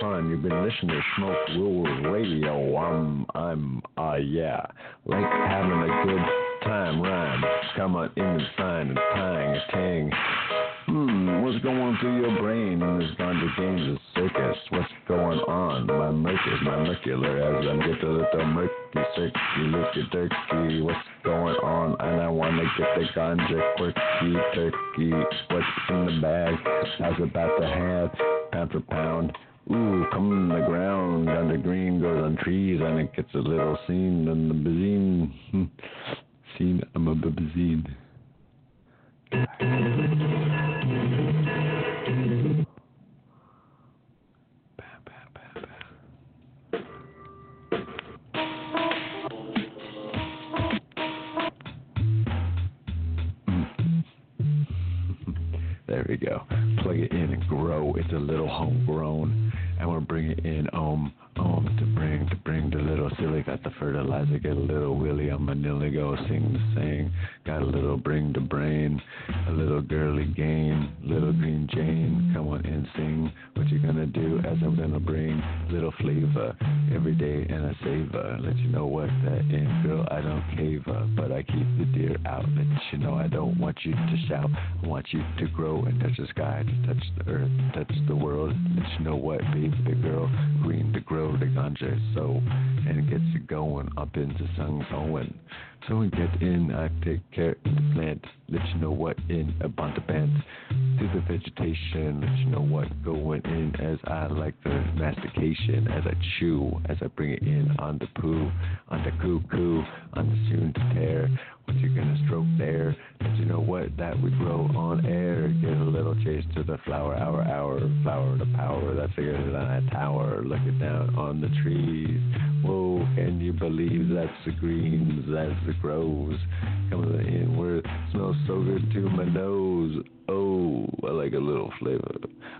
You've been listening to Smoke Rules Radio. I'm, I'm, uh, yeah, like having a good time rhyme. Come on in and sign and tang tang. Hmm, what's going through your brain in this ganja games circus? What's going on? My mercus, my mercular, as I'm get a little murky, cirky, looky turkey. What's going on? And I wanna get the ganja quirky turkey. What's in the bag? Was about to have pound for pound. Ooh, come the ground, ganja green goes on trees, and it gets a little seen in the bazine. (laughs) Seen, I'm a bazine. There we go. Plug it in and grow. It's a little homegrown. And we'll bring it in um um to bring to bring the little silly got the fertilizer, get a little willy on a nilly go sing the sing. Got a little bring the brain, a little girly gain, little green Jane, come on and sing. What you gonna do as I'm gonna bring little flavor every day and a savor. Let you know what that girl. I don't cave up, but I keep the deer out. Let you know I don't want you to shout. I want you to grow and touch the sky, to touch the earth, touch the world. Let you know what, baby, girl, green to grow the ganja so, and it gets you going up into sun going. So we get in, I take care of the plants, let you know what in a bunch of bands. Do the vegetation, let you know what going in as I like the mastication, as I chew, as I bring it in on the poo, on the cuckoo, on the soon to tear. What you gonna stroke there? Let you know what that we grow on air. Get a little chase to the flower, hour, hour, flower to power. That's bigger than a tower. Looking down on the trees. Whoa, can you believe that's the greens, that's the groves coming in where smells so good to my nose. Oh, I like a little flavor,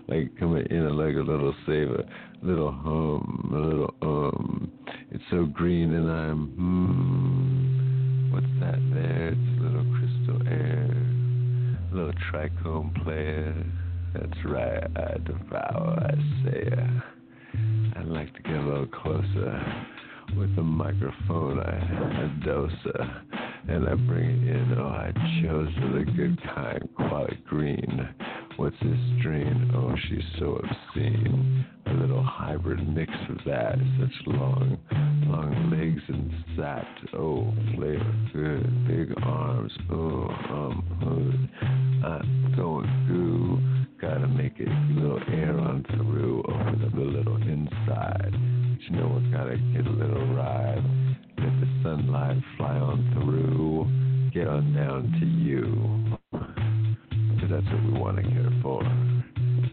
like coming in, I like a little savor, little hum, a little um. It's so green and I'm hmm. What's that there? It's a little crystal air, a little trichome player. That's right, I devour, I say. I'd like to get a little closer with the microphone. I, I dose and I bring it in. Oh, I chose the good kind, quality green. What's this strain? Oh, she's so obscene. A little hybrid mix of that. Such long, long legs and sat. Oh, flavor good. Big arms. Oh, um, hood. I'm going goo. Gotta make a little air on through. Open up little inside. But you know what? Gotta get a little ride. Let the sunlight fly on through. Get on down to you. That's what we want to care for.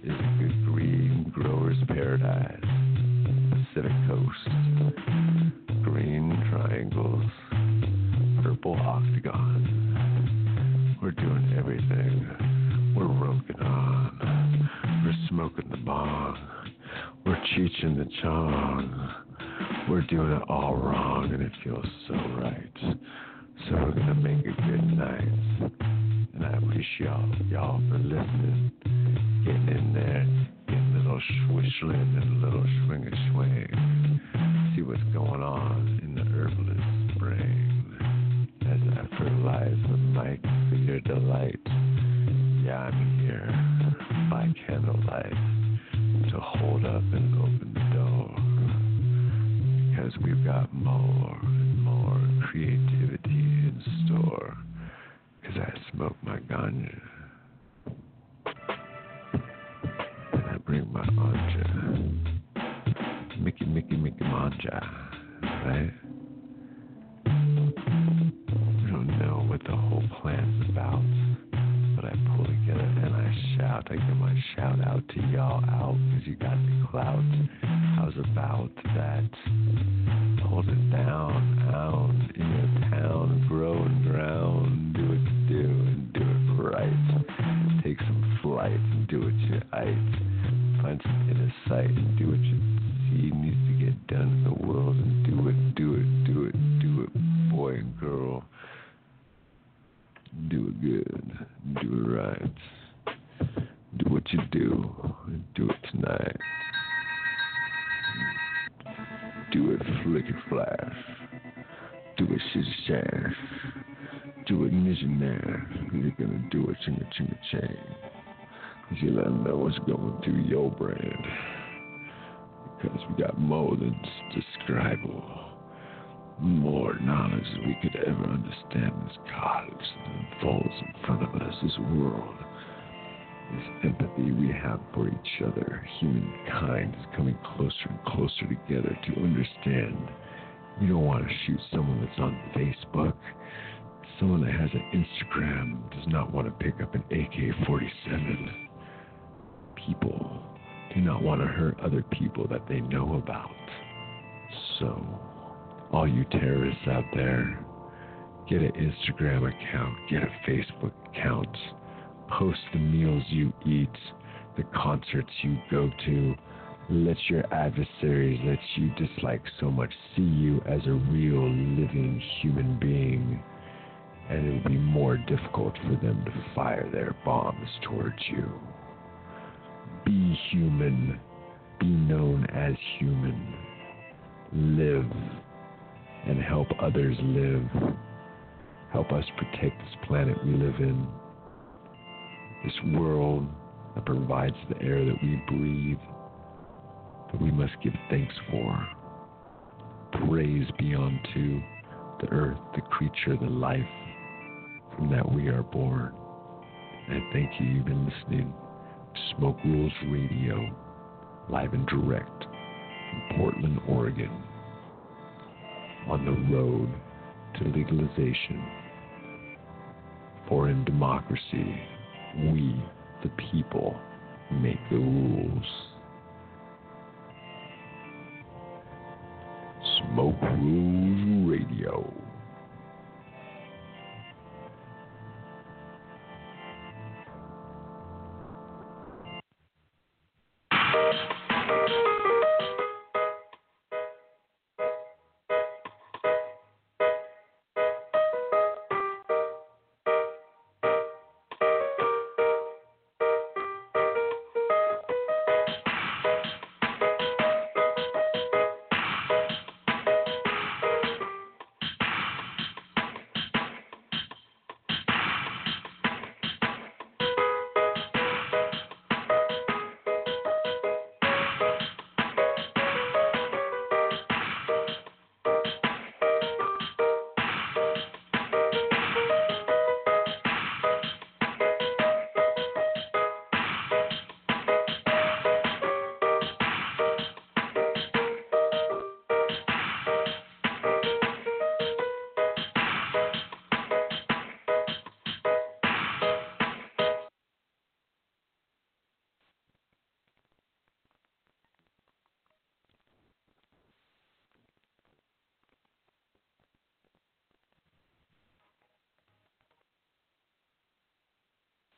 Is a good green grower's paradise. Pacific coast. Green triangles. Purple octagons. We're doing everything. We're roking on. We're smoking the bong. We're cheeching the chong. We're doing it all wrong and it feels so right. So we're gonna make a good night. And I appreciate y'all, y'all for listening. Getting in there, getting a little swishling and a little swing a swing. See what's going on in the herbalist brain. As I fertilize the mic for your delight. Yeah, I'm here by candlelight to hold up and open the door. Because we've got more and more creativity in store. Because I smoke my ganja. And I bring my anja. Mickey, Mickey, Mickey Manja. Right? We don't know what the whole plan's about. But I pull together and I shout. I give my shout out to y'all out because you got the clout. I was about that. Hold it down, out in your town, grow and drown. Do what you ite. Find in inner sight and do what you see needs to get done in the world and do it, do it, do it, do it, boy and girl. Do it good. Do it right. Do what you do. Do it tonight. Do it flick it flash. Do it shit shash. Do it missionaire. You're gonna do it chinga chinga chang. You let them know what's going through your brain. Because we got more than describable more knowledge than we could ever understand this cosmos that unfolds in front of us, this world. This empathy we have for each other, humankind is coming closer and closer together to understand. You don't want to shoot someone that's on Facebook. Someone that has an Instagram does not want to pick up an AK 47. People do not want to hurt other people that they know about. So, all you terrorists out there, get an Instagram account, get a Facebook account, post the meals you eat, the concerts you go to. Let your adversaries that you dislike so much see you as a real living human being, and it will be more difficult for them to fire their bombs towards you. Be human, be known as human, live and help others live. Help us protect this planet we live in, this world that provides the air that we breathe, that we must give thanks for. Praise be unto the earth, the creature, the life from that we are born. And thank you, you've been listening Smoke Rules Radio, live and direct from Portland, Oregon on the road to legalization. For in democracy, we, the people, make the rules. Smoke Rules Radio.